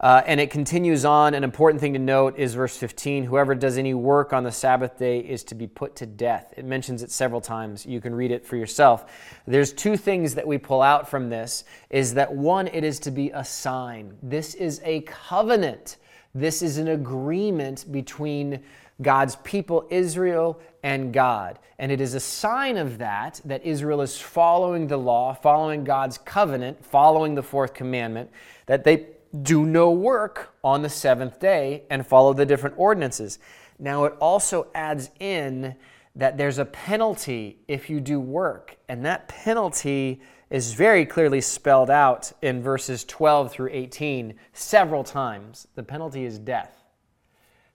Uh, and it continues on. An important thing to note is verse 15 whoever does any work on the Sabbath day is to be put to death. It mentions it several times. You can read it for yourself. There's two things that we pull out from this is that one, it is to be a sign. This is a covenant. This is an agreement between God's people, Israel, and God. And it is a sign of that, that Israel is following the law, following God's covenant, following the fourth commandment, that they do no work on the seventh day and follow the different ordinances. Now, it also adds in that there's a penalty if you do work, and that penalty is very clearly spelled out in verses 12 through 18 several times. The penalty is death.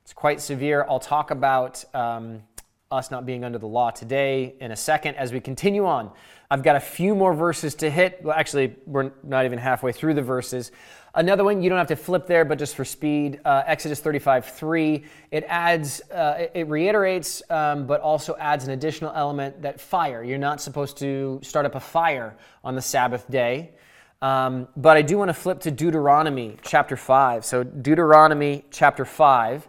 It's quite severe. I'll talk about um, us not being under the law today in a second as we continue on. I've got a few more verses to hit. Well, actually, we're not even halfway through the verses. Another one, you don't have to flip there, but just for speed, uh, Exodus 35 3. It adds, uh, it reiterates, um, but also adds an additional element that fire. You're not supposed to start up a fire on the Sabbath day. Um, but I do want to flip to Deuteronomy chapter 5. So, Deuteronomy chapter 5.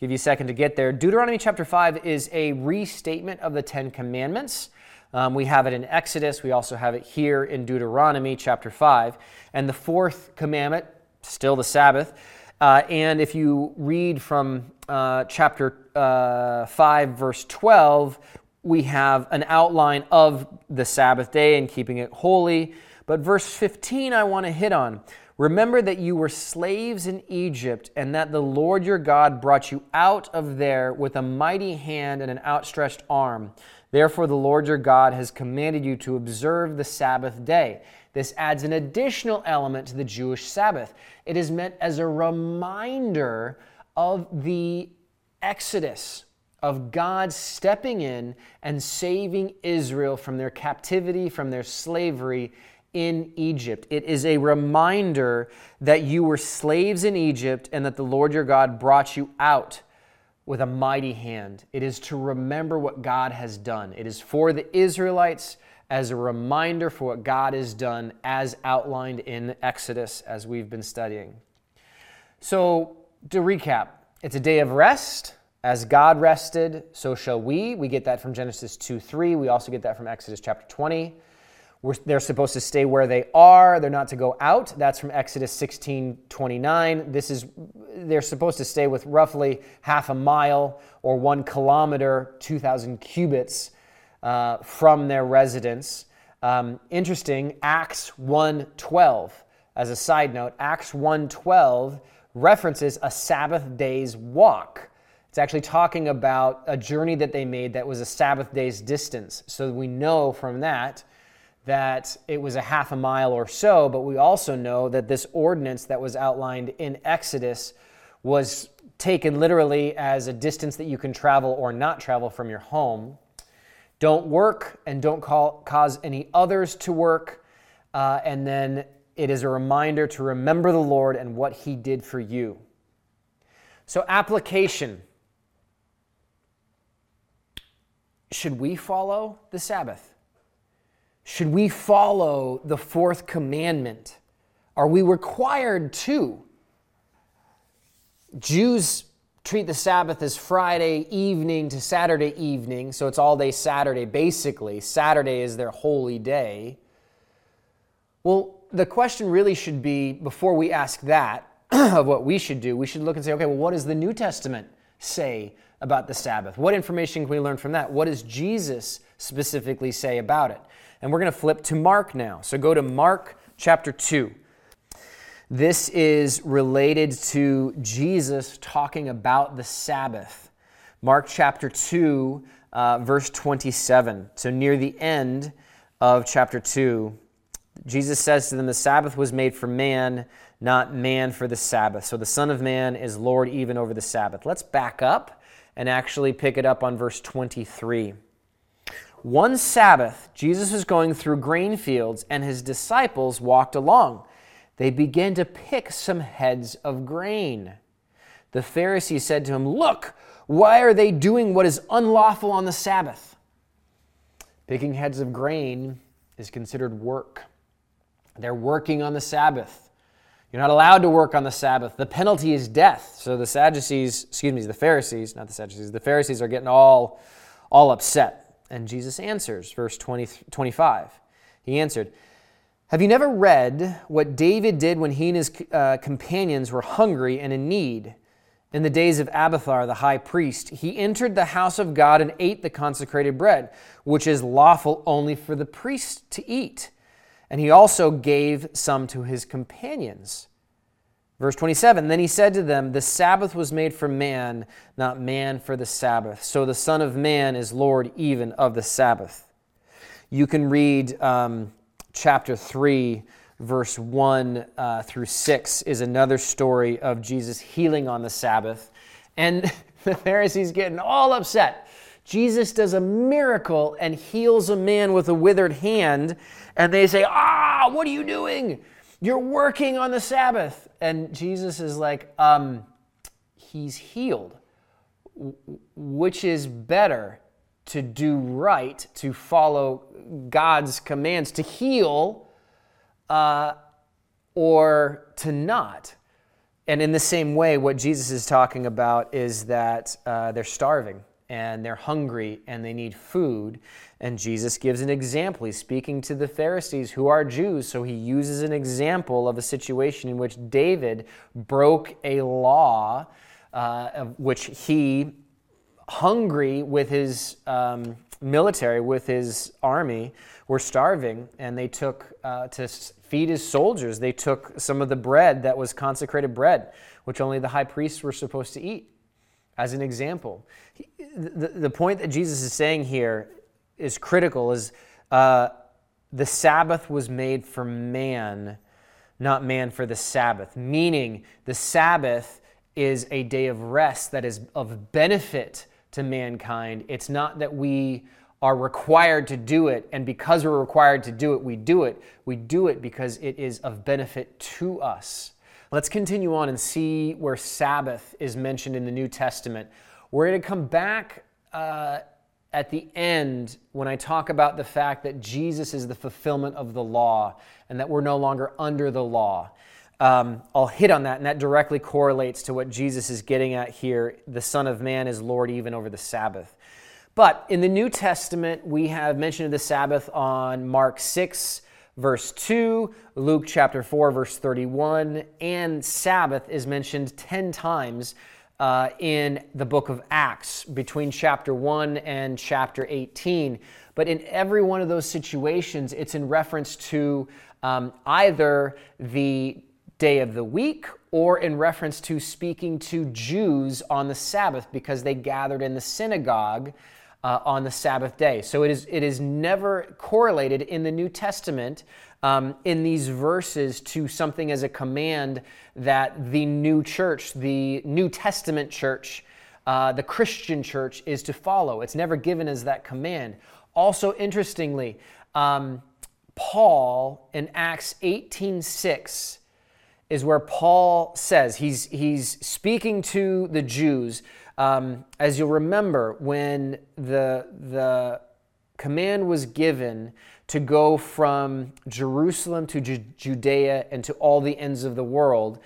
Give you a second to get there. Deuteronomy chapter 5 is a restatement of the Ten Commandments. Um, we have it in Exodus. We also have it here in Deuteronomy chapter 5. And the fourth commandment, still the Sabbath. Uh, and if you read from uh, chapter uh, 5, verse 12, we have an outline of the Sabbath day and keeping it holy. But verse 15, I want to hit on. Remember that you were slaves in Egypt, and that the Lord your God brought you out of there with a mighty hand and an outstretched arm. Therefore, the Lord your God has commanded you to observe the Sabbath day. This adds an additional element to the Jewish Sabbath. It is meant as a reminder of the Exodus, of God stepping in and saving Israel from their captivity, from their slavery in Egypt. It is a reminder that you were slaves in Egypt and that the Lord your God brought you out with a mighty hand. It is to remember what God has done. It is for the Israelites as a reminder for what God has done as outlined in Exodus as we've been studying. So, to recap, it's a day of rest. As God rested, so shall we. We get that from Genesis 2 3. We also get that from Exodus chapter 20. They're supposed to stay where they are. They're not to go out. That's from Exodus 16 29. This is, they're supposed to stay with roughly half a mile or one kilometer, 2,000 cubits uh, from their residence. Um, interesting, Acts 1.12, as a side note, Acts 1.12 references a Sabbath day's walk. It's actually talking about a journey that they made that was a Sabbath day's distance. So we know from that that it was a half a mile or so, but we also know that this ordinance that was outlined in Exodus was taken literally as a distance that you can travel or not travel from your home. Don't work and don't call, cause any others to work. Uh, and then it is a reminder to remember the Lord and what He did for you. So, application. Should we follow the Sabbath? Should we follow the fourth commandment Are we required to? Jews treat the Sabbath as Friday evening to Saturday evening, so it's all day Saturday basically. Saturday is their holy day. Well, the question really should be before we ask that of what we should do, we should look and say, okay, well, what does the New Testament say about the Sabbath? What information can we learn from that? What does Jesus specifically say about it? And we're going to flip to Mark now. So go to Mark chapter 2. This is related to Jesus talking about the Sabbath. Mark chapter 2, uh, verse 27. So near the end of chapter 2, Jesus says to them, The Sabbath was made for man, not man for the Sabbath. So the Son of Man is Lord even over the Sabbath. Let's back up and actually pick it up on verse 23. One Sabbath, Jesus was going through grain fields, and his disciples walked along they began to pick some heads of grain. The Pharisees said to him, Look, why are they doing what is unlawful on the Sabbath? Picking heads of grain is considered work. They're working on the Sabbath. You're not allowed to work on the Sabbath. The penalty is death. So the Sadducees, excuse me, the Pharisees, not the Sadducees, the Pharisees are getting all, all upset. And Jesus answers, verse 20, 25. He answered, have you never read what David did when he and his uh, companions were hungry and in need? In the days of Abiathar the high priest, he entered the house of God and ate the consecrated bread, which is lawful only for the priest to eat. And he also gave some to his companions. Verse 27 Then he said to them, The Sabbath was made for man, not man for the Sabbath. So the Son of Man is Lord even of the Sabbath. You can read. Um, chapter 3, verse 1 uh, through 6, is another story of Jesus healing on the Sabbath. And the Pharisees getting all upset. Jesus does a miracle and heals a man with a withered hand. And they say, Ah, what are you doing? You're working on the Sabbath. And Jesus is like, um, He's healed. Which is better, to do right, to follow God's commands, to heal uh, or to not. And in the same way, what Jesus is talking about is that uh, they're starving and they're hungry and they need food. And Jesus gives an example. He's speaking to the Pharisees who are Jews, so he uses an example of a situation in which David broke a law, uh, which he hungry with his um, military, with his army, were starving, and they took uh, to feed his soldiers. They took some of the bread that was consecrated bread, which only the high priests were supposed to eat. As an example, the, the point that Jesus is saying here is critical. Is uh, the Sabbath was made for man, not man for the Sabbath. Meaning, the Sabbath is a day of rest that is of benefit to mankind. It's not that we are required to do it, and because we're required to do it, we do it. We do it because it is of benefit to us. Let's continue on and see where Sabbath is mentioned in the New Testament. We're going to come back uh, at the end when I talk about the fact that Jesus is the fulfillment of the law and that we're no longer under the law. Um, I'll hit on that, and that directly correlates to what Jesus is getting at here. The Son of Man is Lord even over the Sabbath. But in the New Testament, we have mention of the Sabbath on Mark 6, verse 2, Luke chapter 4, verse 31, and Sabbath is mentioned 10 times uh, in the book of Acts between chapter 1 and chapter 18. But in every one of those situations, it's in reference to um, either the day of the week or in reference to speaking to Jews on the Sabbath because they gathered in the synagogue uh, on the Sabbath day. So it is, it is never correlated in the New Testament um, in these verses to something as a command that the new church, the New Testament church, uh, the Christian church is to follow. It's never given as that command. Also, interestingly, um, Paul in Acts 18 6 is where Paul says, he's, he's speaking to the Jews. Um, as you'll remember, when the, the command was given to go from Jerusalem to Ju- Judea and to all the ends of the world,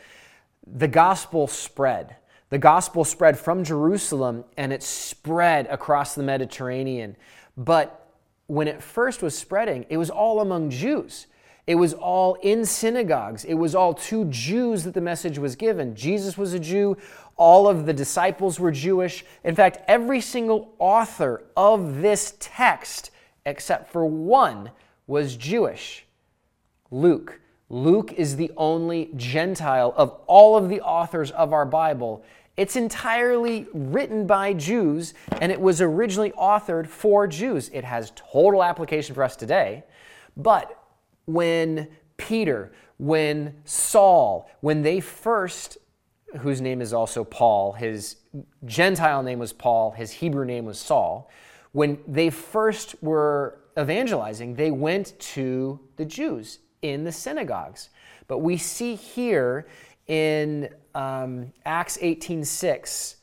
the gospel spread. The gospel spread from Jerusalem and it spread across the Mediterranean. But when it first was spreading, it was all among Jews. It was all in synagogues. It was all to Jews that the message was given. Jesus was a Jew. All of the disciples were Jewish. In fact, every single author of this text, except for one, was Jewish Luke. Luke is the only Gentile of all of the authors of our Bible. It's entirely written by Jews, and it was originally authored for Jews. It has total application for us today. But when Peter, when Saul, when they first, whose name is also Paul, his Gentile name was Paul, his Hebrew name was Saul, when they first were evangelizing, they went to the Jews in the synagogues. But we see here in um, Acts 18:6,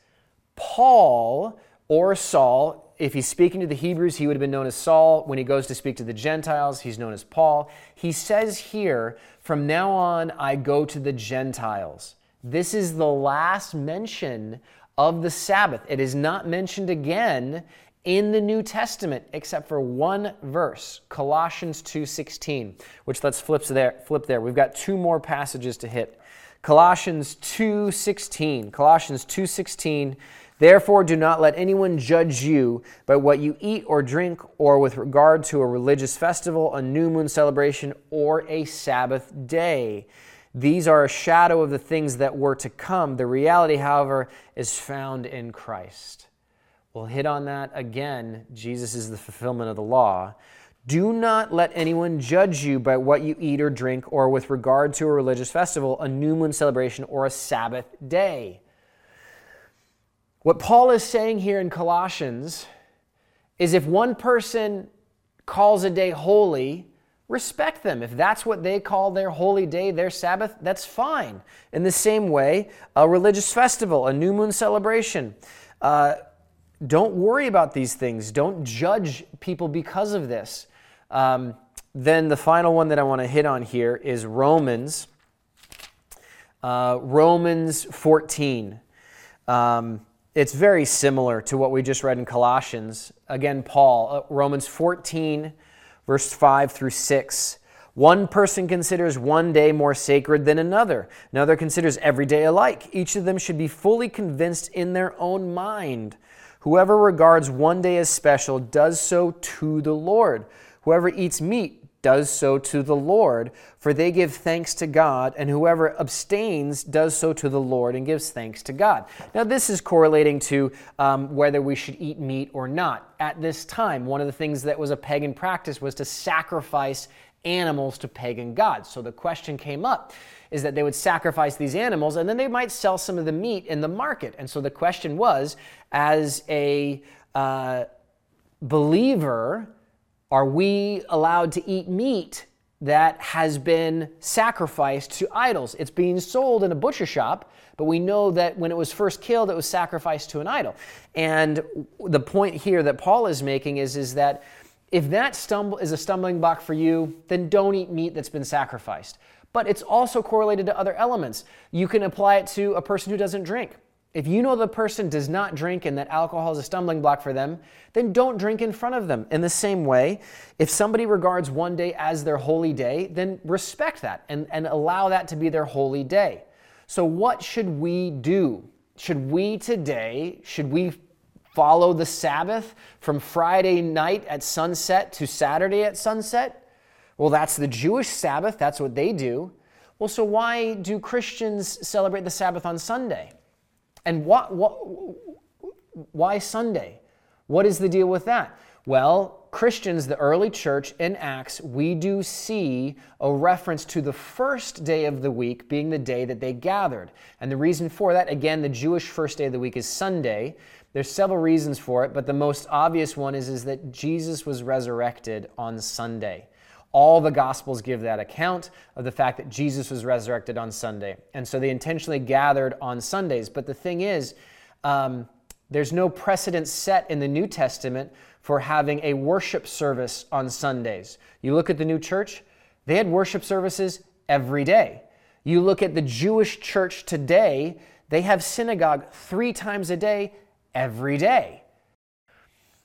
Paul or Saul if he's speaking to the Hebrews, he would have been known as Saul. When he goes to speak to the Gentiles, he's known as Paul. He says here, From now on, I go to the Gentiles. This is the last mention of the Sabbath. It is not mentioned again in the New Testament except for one verse, Colossians 2:16, which let's flip there, flip there. We've got two more passages to hit. Colossians 2:16. Colossians 2:16 Therefore, do not let anyone judge you by what you eat or drink, or with regard to a religious festival, a new moon celebration, or a Sabbath day. These are a shadow of the things that were to come. The reality, however, is found in Christ. We'll hit on that again. Jesus is the fulfillment of the law. Do not let anyone judge you by what you eat or drink, or with regard to a religious festival, a new moon celebration, or a Sabbath day. What Paul is saying here in Colossians is if one person calls a day holy, respect them. If that's what they call their holy day, their Sabbath, that's fine. In the same way, a religious festival, a new moon celebration, uh, don't worry about these things. Don't judge people because of this. Um, then the final one that I want to hit on here is Romans. Uh, Romans 14. Um, it's very similar to what we just read in Colossians. Again, Paul, uh, Romans 14, verse 5 through 6. One person considers one day more sacred than another. Another considers every day alike. Each of them should be fully convinced in their own mind. Whoever regards one day as special does so to the Lord. Whoever eats meat does so to the Lord, for they give thanks to God, and whoever abstains does so to the Lord and gives thanks to God. Now, this is correlating to um, whether we should eat meat or not. At this time, one of the things that was a pagan practice was to sacrifice animals to pagan gods. So the question came up is that they would sacrifice these animals and then they might sell some of the meat in the market. And so the question was, as a uh, believer, are we allowed to eat meat that has been sacrificed to idols? It's being sold in a butcher shop, but we know that when it was first killed, it was sacrificed to an idol. And the point here that Paul is making is, is that if that stumble is a stumbling block for you, then don't eat meat that's been sacrificed. But it's also correlated to other elements. You can apply it to a person who doesn't drink. If you know the person does not drink and that alcohol is a stumbling block for them, then don't drink in front of them. In the same way, if somebody regards one day as their holy day, then respect that and, and allow that to be their holy day. So, what should we do? Should we today, should we follow the Sabbath from Friday night at sunset to Saturday at sunset? Well, that's the Jewish Sabbath, that's what they do. Well, so why do Christians celebrate the Sabbath on Sunday? And why Sunday? What is the deal with that? Well, Christians, the early church in Acts, we do see a reference to the first day of the week being the day that they gathered. And the reason for that, again, the Jewish first day of the week is Sunday. There's several reasons for it, but the most obvious one is, is that Jesus was resurrected on Sunday. All the Gospels give that account of the fact that Jesus was resurrected on Sunday. And so they intentionally gathered on Sundays. But the thing is, um, There's no precedent set in the New Testament for having a worship service on Sundays. You look at the new church, they had worship services every day. You look at the Jewish church today, they have synagogue three times a day, every day.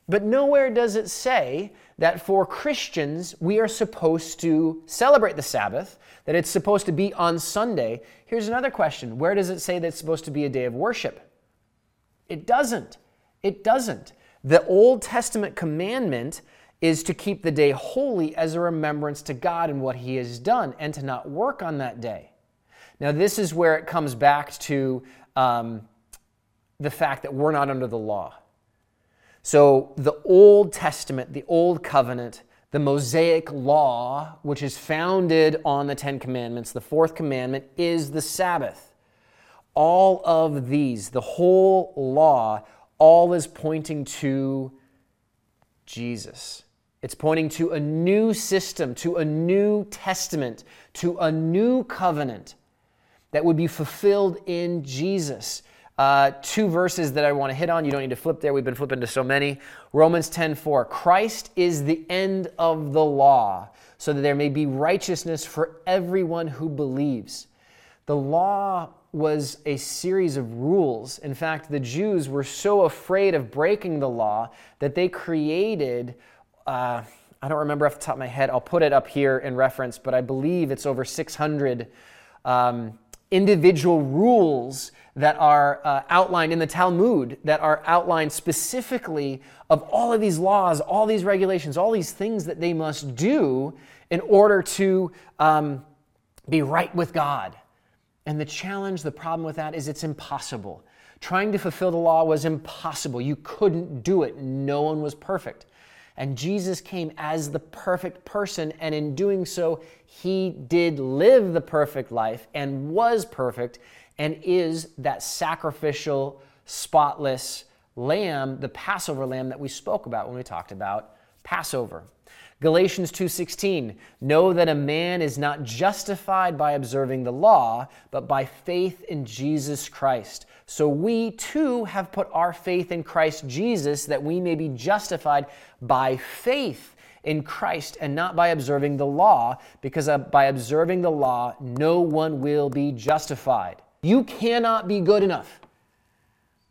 But nowhere does it say that for Christians, we are supposed to celebrate the Sabbath, that it's supposed to be on Sunday. Here's another question Where does it say that it's supposed to be a day of worship? It doesn't. It doesn't. The Old Testament commandment is to keep the day holy as a remembrance to God and what He has done and to not work on that day. Now, this is where it comes back to um, the fact that we're not under the law. So, the Old Testament, the Old Covenant, the Mosaic Law, which is founded on the Ten Commandments, the fourth commandment is the Sabbath. All of these, the whole law, all is pointing to Jesus. It's pointing to a new system, to a new testament, to a new covenant that would be fulfilled in Jesus. Uh, two verses that I want to hit on. You don't need to flip there. We've been flipping to so many. Romans 10 4. Christ is the end of the law, so that there may be righteousness for everyone who believes. The law was a series of rules. In fact, the Jews were so afraid of breaking the law that they created. Uh, I don't remember off the top of my head. I'll put it up here in reference, but I believe it's over 600 um, individual rules that are uh, outlined in the Talmud, that are outlined specifically of all of these laws, all these regulations, all these things that they must do in order to um, be right with God. And the challenge, the problem with that is it's impossible. Trying to fulfill the law was impossible. You couldn't do it. No one was perfect. And Jesus came as the perfect person, and in doing so, he did live the perfect life and was perfect and is that sacrificial, spotless lamb, the Passover lamb that we spoke about when we talked about Passover. Galatians 2:16 Know that a man is not justified by observing the law, but by faith in Jesus Christ. So we too have put our faith in Christ Jesus that we may be justified by faith in Christ and not by observing the law, because by observing the law, no one will be justified. You cannot be good enough.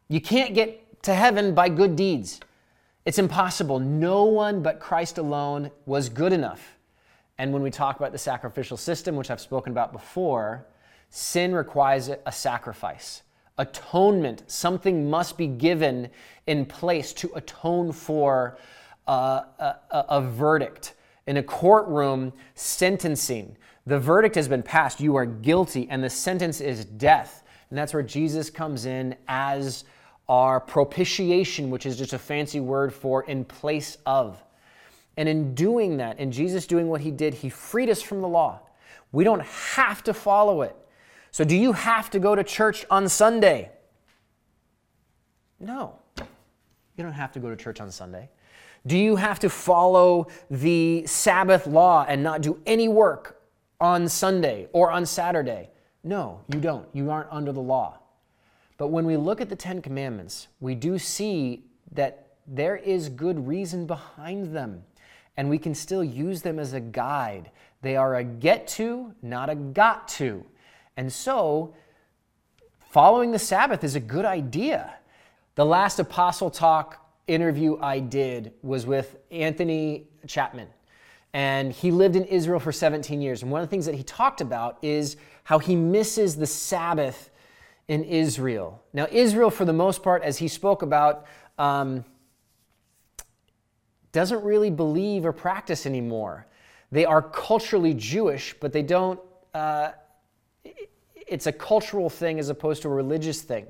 You can't get to heaven by good deeds. It's impossible. No one but Christ alone was good enough. And when we talk about the sacrificial system, which I've spoken about before, sin requires a sacrifice atonement. Something must be given in place to atone for uh, a, a, a, verdict. In a courtroom sentencing, the verdict has been passed. You are guilty, and the sentence is death. And that's where Jesus comes in as our propitiation, which is just a fancy word for in place of. And in doing that, in Jesus doing what he did, he freed us from the law. We don't have to follow it. So, do you have to go to church on Sunday? No. You don't have to go to church on Sunday. Do you have to follow the Sabbath law and not do any work on Sunday or on Saturday? No, you don't. You aren't under the law. But when we look at the Ten Commandments, we do see that there is good reason behind them, and we can still use them as a guide. They are a get to, not a got to. And so, following the Sabbath is a good idea. The last Apostle Talk interview I did was with Anthony Chapman. And he lived in Israel for 17 years. And one of the things that he talked about is how he misses the Sabbath in Israel. Now, Israel, for the most part, as he spoke about, um, doesn't really believe or practice anymore. They are culturally Jewish, but they don't uh, it's a cultural thing as opposed to a religious thing.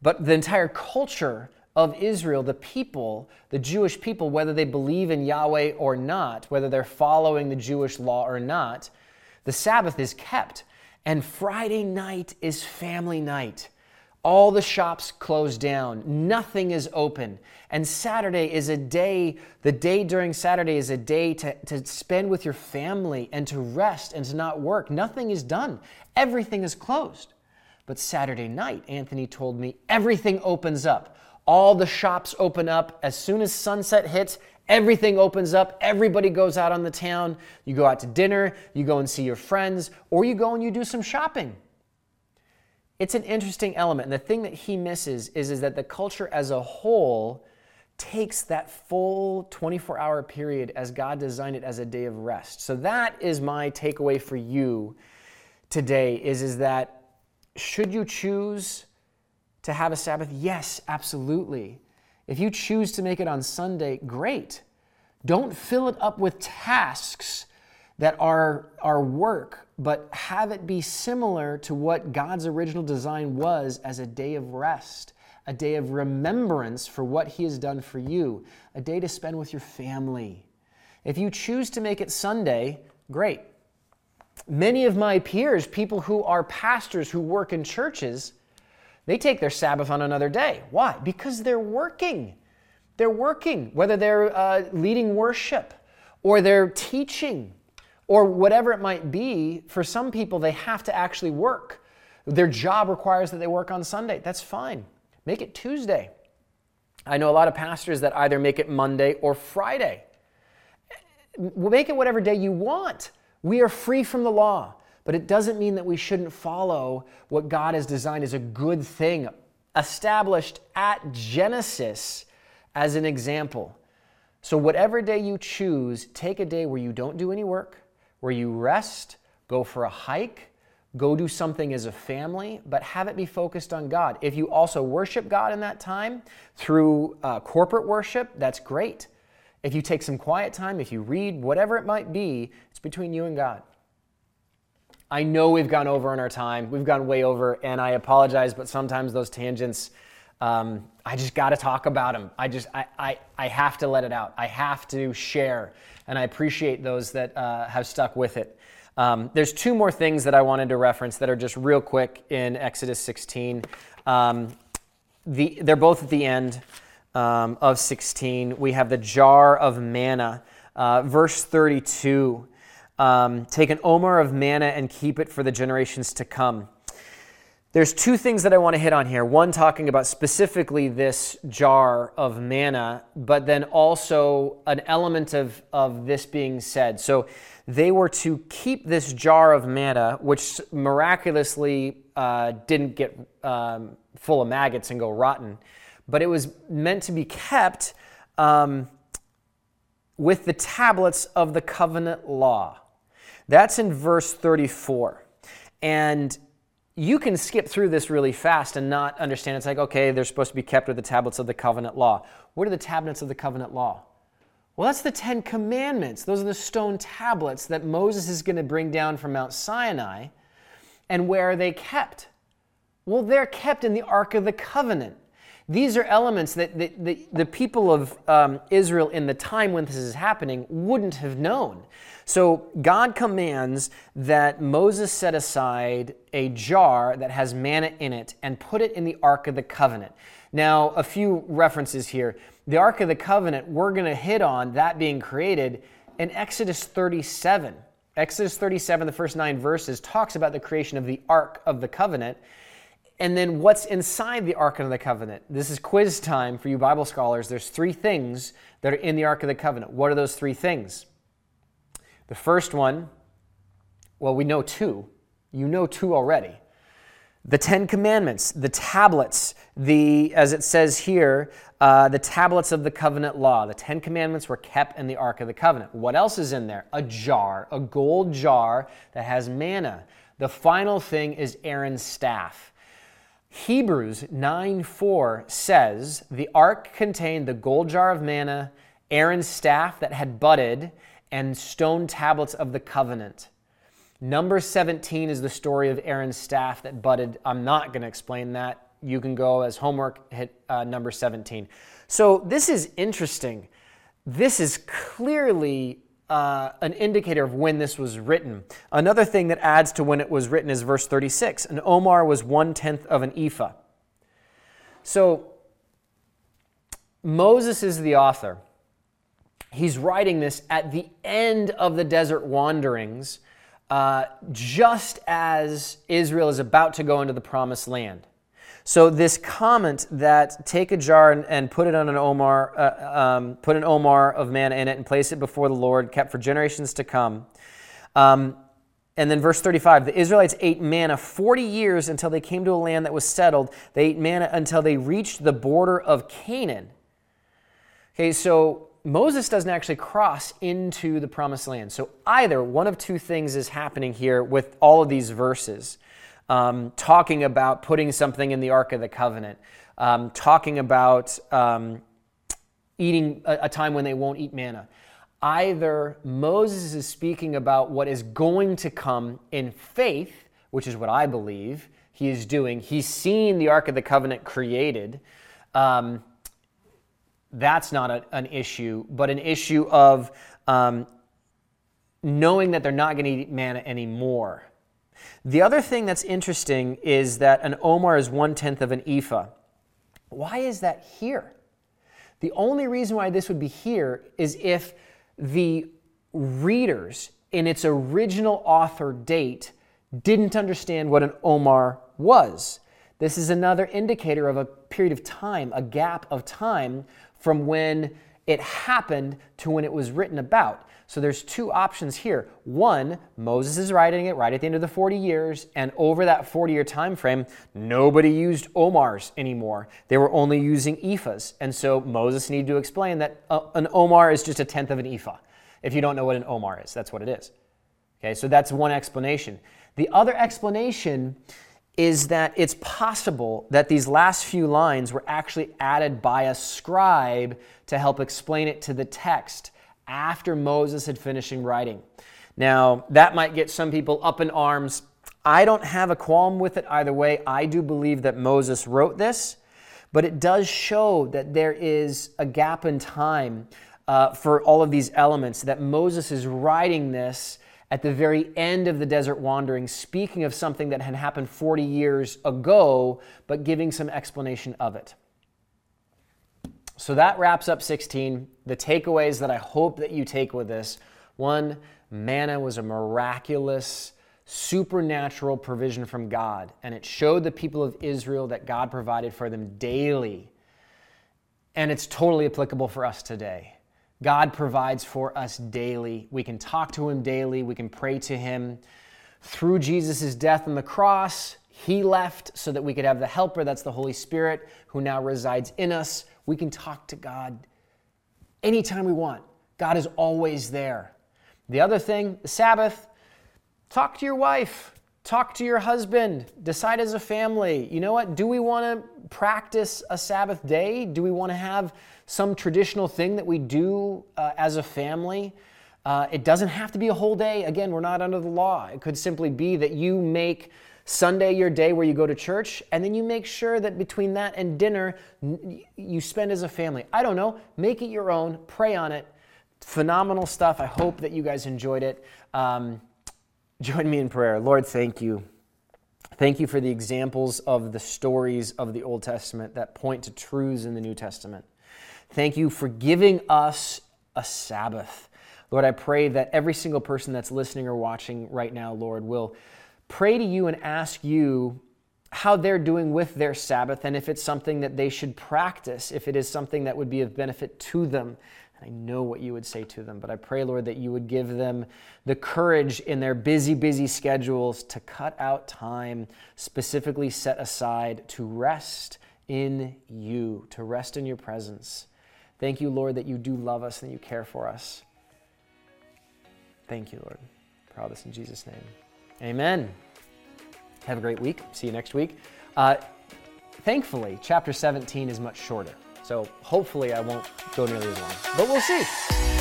But the entire culture of Israel, the people, the Jewish people, whether they believe in Yahweh or not, whether they're following the Jewish law or not, the Sabbath is kept. And Friday night is family night. All the shops close down, nothing is open. And Saturday is a day, the day during Saturday is a day to, to spend with your family and to rest and to not work. Nothing is done, everything is closed. But Saturday night, Anthony told me, everything opens up. All the shops open up. As soon as sunset hits, everything opens up. Everybody goes out on the town. You go out to dinner, you go and see your friends, or you go and you do some shopping. It's an interesting element. And the thing that he misses is, is that the culture as a whole takes that full 24 hour period as God designed it as a day of rest. So that is my takeaway for you today is, is that should you choose to have a Sabbath? Yes, absolutely. If you choose to make it on Sunday, great. Don't fill it up with tasks that are, are work, but have it be similar to what God's original design was as a day of rest, a day of remembrance for what He has done for you, a day to spend with your family. If you choose to make it Sunday, great. Many of my peers, people who are pastors who work in churches, they take their Sabbath on another day. Why? Because they're working. They're working, whether they're uh, leading worship or they're teaching or whatever it might be. For some people, they have to actually work. Their job requires that they work on Sunday. That's fine. Make it Tuesday. I know a lot of pastors that either make it Monday or Friday. Make it whatever day you want. We are free from the law, but it doesn't mean that we shouldn't follow what God has designed as a good thing, established at Genesis as an example. So, whatever day you choose, take a day where you don't do any work, where you rest, go for a hike, go do something as a family, but have it be focused on God. If you also worship God in that time through uh, corporate worship, that's great. If you take some quiet time, if you read, whatever it might be, it's between you and God. I know we've gone over on our time. We've gone way over, and I apologize, but sometimes those tangents, um, I just got to talk about them. I just, I, I, I have to let it out. I have to share, and I appreciate those that uh, have stuck with it. Um, there's two more things that I wanted to reference that are just real quick in Exodus 16. Um, the, they're both at the end um, of 16. We have the jar of manna, uh, verse 32. Um, take an omer of manna and keep it for the generations to come. There's two things that I want to hit on here. One, talking about specifically this jar of manna, but then also an element of, of this being said. So they were to keep this jar of manna, which miraculously uh, didn't get um, full of maggots and go rotten, but it was meant to be kept um, with the tablets of the covenant law. That's in verse 34. And you can skip through this really fast and not understand. It's like, okay, they're supposed to be kept with the tablets of the covenant law. What are the tablets of the covenant law? Well, that's the Ten Commandments. Those are the stone tablets that Moses is going to bring down from Mount Sinai. And where are they kept? Well, they're kept in the Ark of the Covenant. These are elements that the, the, the people of um, Israel in the time when this is happening wouldn't have known. So God commands that Moses set aside a jar that has manna in it and put it in the Ark of the Covenant. Now, a few references here. The Ark of the Covenant, we're going to hit on that being created in Exodus 37. Exodus 37, the first nine verses, talks about the creation of the Ark of the Covenant and then what's inside the Ark of the Covenant? This is quiz time for you Bible scholars. There's three things that are in the Ark of the Covenant. What are those three things? The first one, well, we know two. You know two already. The Ten Commandments, the tablets, the, as it says here, uh, the tablets of the covenant law. The Ten Commandments were kept in the Ark of the Covenant. What else is in there? A jar, a gold jar that has manna. The final thing is Aaron's staff. Hebrews 9 4 says, The ark contained the gold jar of manna, Aaron's staff that had budded, and stone tablets of the covenant. Number 17 is the story of Aaron's staff that budded. I'm not going to explain that. You can go as homework, hit uh, number 17. So this is interesting. This is clearly uh, an indicator of when this was written. Another thing that adds to when it was written is verse 36. An Omer was one tenth of an ephah. So Moses is the author. He's writing this at the end of the desert wanderings, uh, just as Israel is about to go into the promised land. So this comment that take a jar and, and put it on an omer, uh, um, put an omer of manna in it and place it before the Lord, kept for generations to come. Um, and then verse 35 the Israelites ate manna 40 years until they came to a land that was settled. They ate manna until they reached the border of Canaan. Okay, so Moses doesn't actually cross into the promised land. So either one of two things is happening here with all of these verses um, talking about putting something in the Ark of the Covenant, um, talking about um, eating a, a time when they won't eat manna. Either Moses is speaking about what is going to come in faith, which is what I believe he is doing. He's seen the Ark of the Covenant created. Um, that's not a, an issue, but an issue of um, knowing that they're not going to eat manna anymore. The other thing that's interesting is that an omer is one tenth of an ephah. Why is that here? The only reason why this would be here is if the readers in its original author date didn't understand what an Omer was. This is another indicator of a period of time, a gap of time from when it happened to when it was written about. So there's two options here. One, Moses is writing it right at the end of the 40 years, and over that 40 year time frame, nobody used omers anymore. They were only using ephahs. And so Moses needed to explain that uh, an omer is just a tenth of an ephah. If you don't know what an omer is, that's what it is. Okay, so that's one explanation. The other explanation is that it's possible that these last few lines were actually added by a scribe to help explain it to the text after Moses had finishing writing. Now, that might get some people up in arms. I don't have a qualm with it either way. I do believe that Moses wrote this, but it does show that there is a gap in time uh, for all of these elements, that Moses is writing this at the very end of the desert wandering, speaking of something that had happened 40 years ago, but giving some explanation of it. So that wraps up 16. The takeaways that I hope that you take with this one, manna was a miraculous, supernatural provision from God, and it showed the people of Israel that God provided for them daily. And it's totally applicable for us today. God provides for us daily. We can talk to Him daily, we can pray to Him. Through Jesus' death on the cross, He left so that we could have the Helper, that's the Holy Spirit, who now resides in us. We can talk to God anytime we want. God is always there. The other thing, the Sabbath, talk to your wife, talk to your husband, decide as a family. You know what? Do we want to practice a Sabbath day? Do we want to have some traditional thing that we do uh, as a family? Uh, it doesn't have to be a whole day. Again, we're not under the law. It could simply be that you make Sunday your day where you go to church, and then you make sure that between that and dinner, you spend as a family. I don't know. Make it your own. Pray on it. Phenomenal stuff. I hope that you guys enjoyed it. Um, join me in prayer. Lord, thank you. Thank you for the examples of the stories of the Old Testament that point to truths in the New Testament. Thank you for giving us a Sabbath. Lord, I pray that every single person that's listening or watching right now, Lord, will pray to you and ask you how they're doing with their Sabbath and if it's something that they should practice, if it is something that would be of benefit to them. And I know what you would say to them, but I pray, Lord, that you would give them the courage in their busy, busy schedules to cut out time specifically set aside to rest in you, to rest in your presence. Thank you, Lord, that you do love us and you care for us. Thank you, Lord. Proud this in Jesus' name. Amen. Have a great week. See you next week. Uh, thankfully, chapter 17 is much shorter. So hopefully I won't go nearly as long. But we'll see.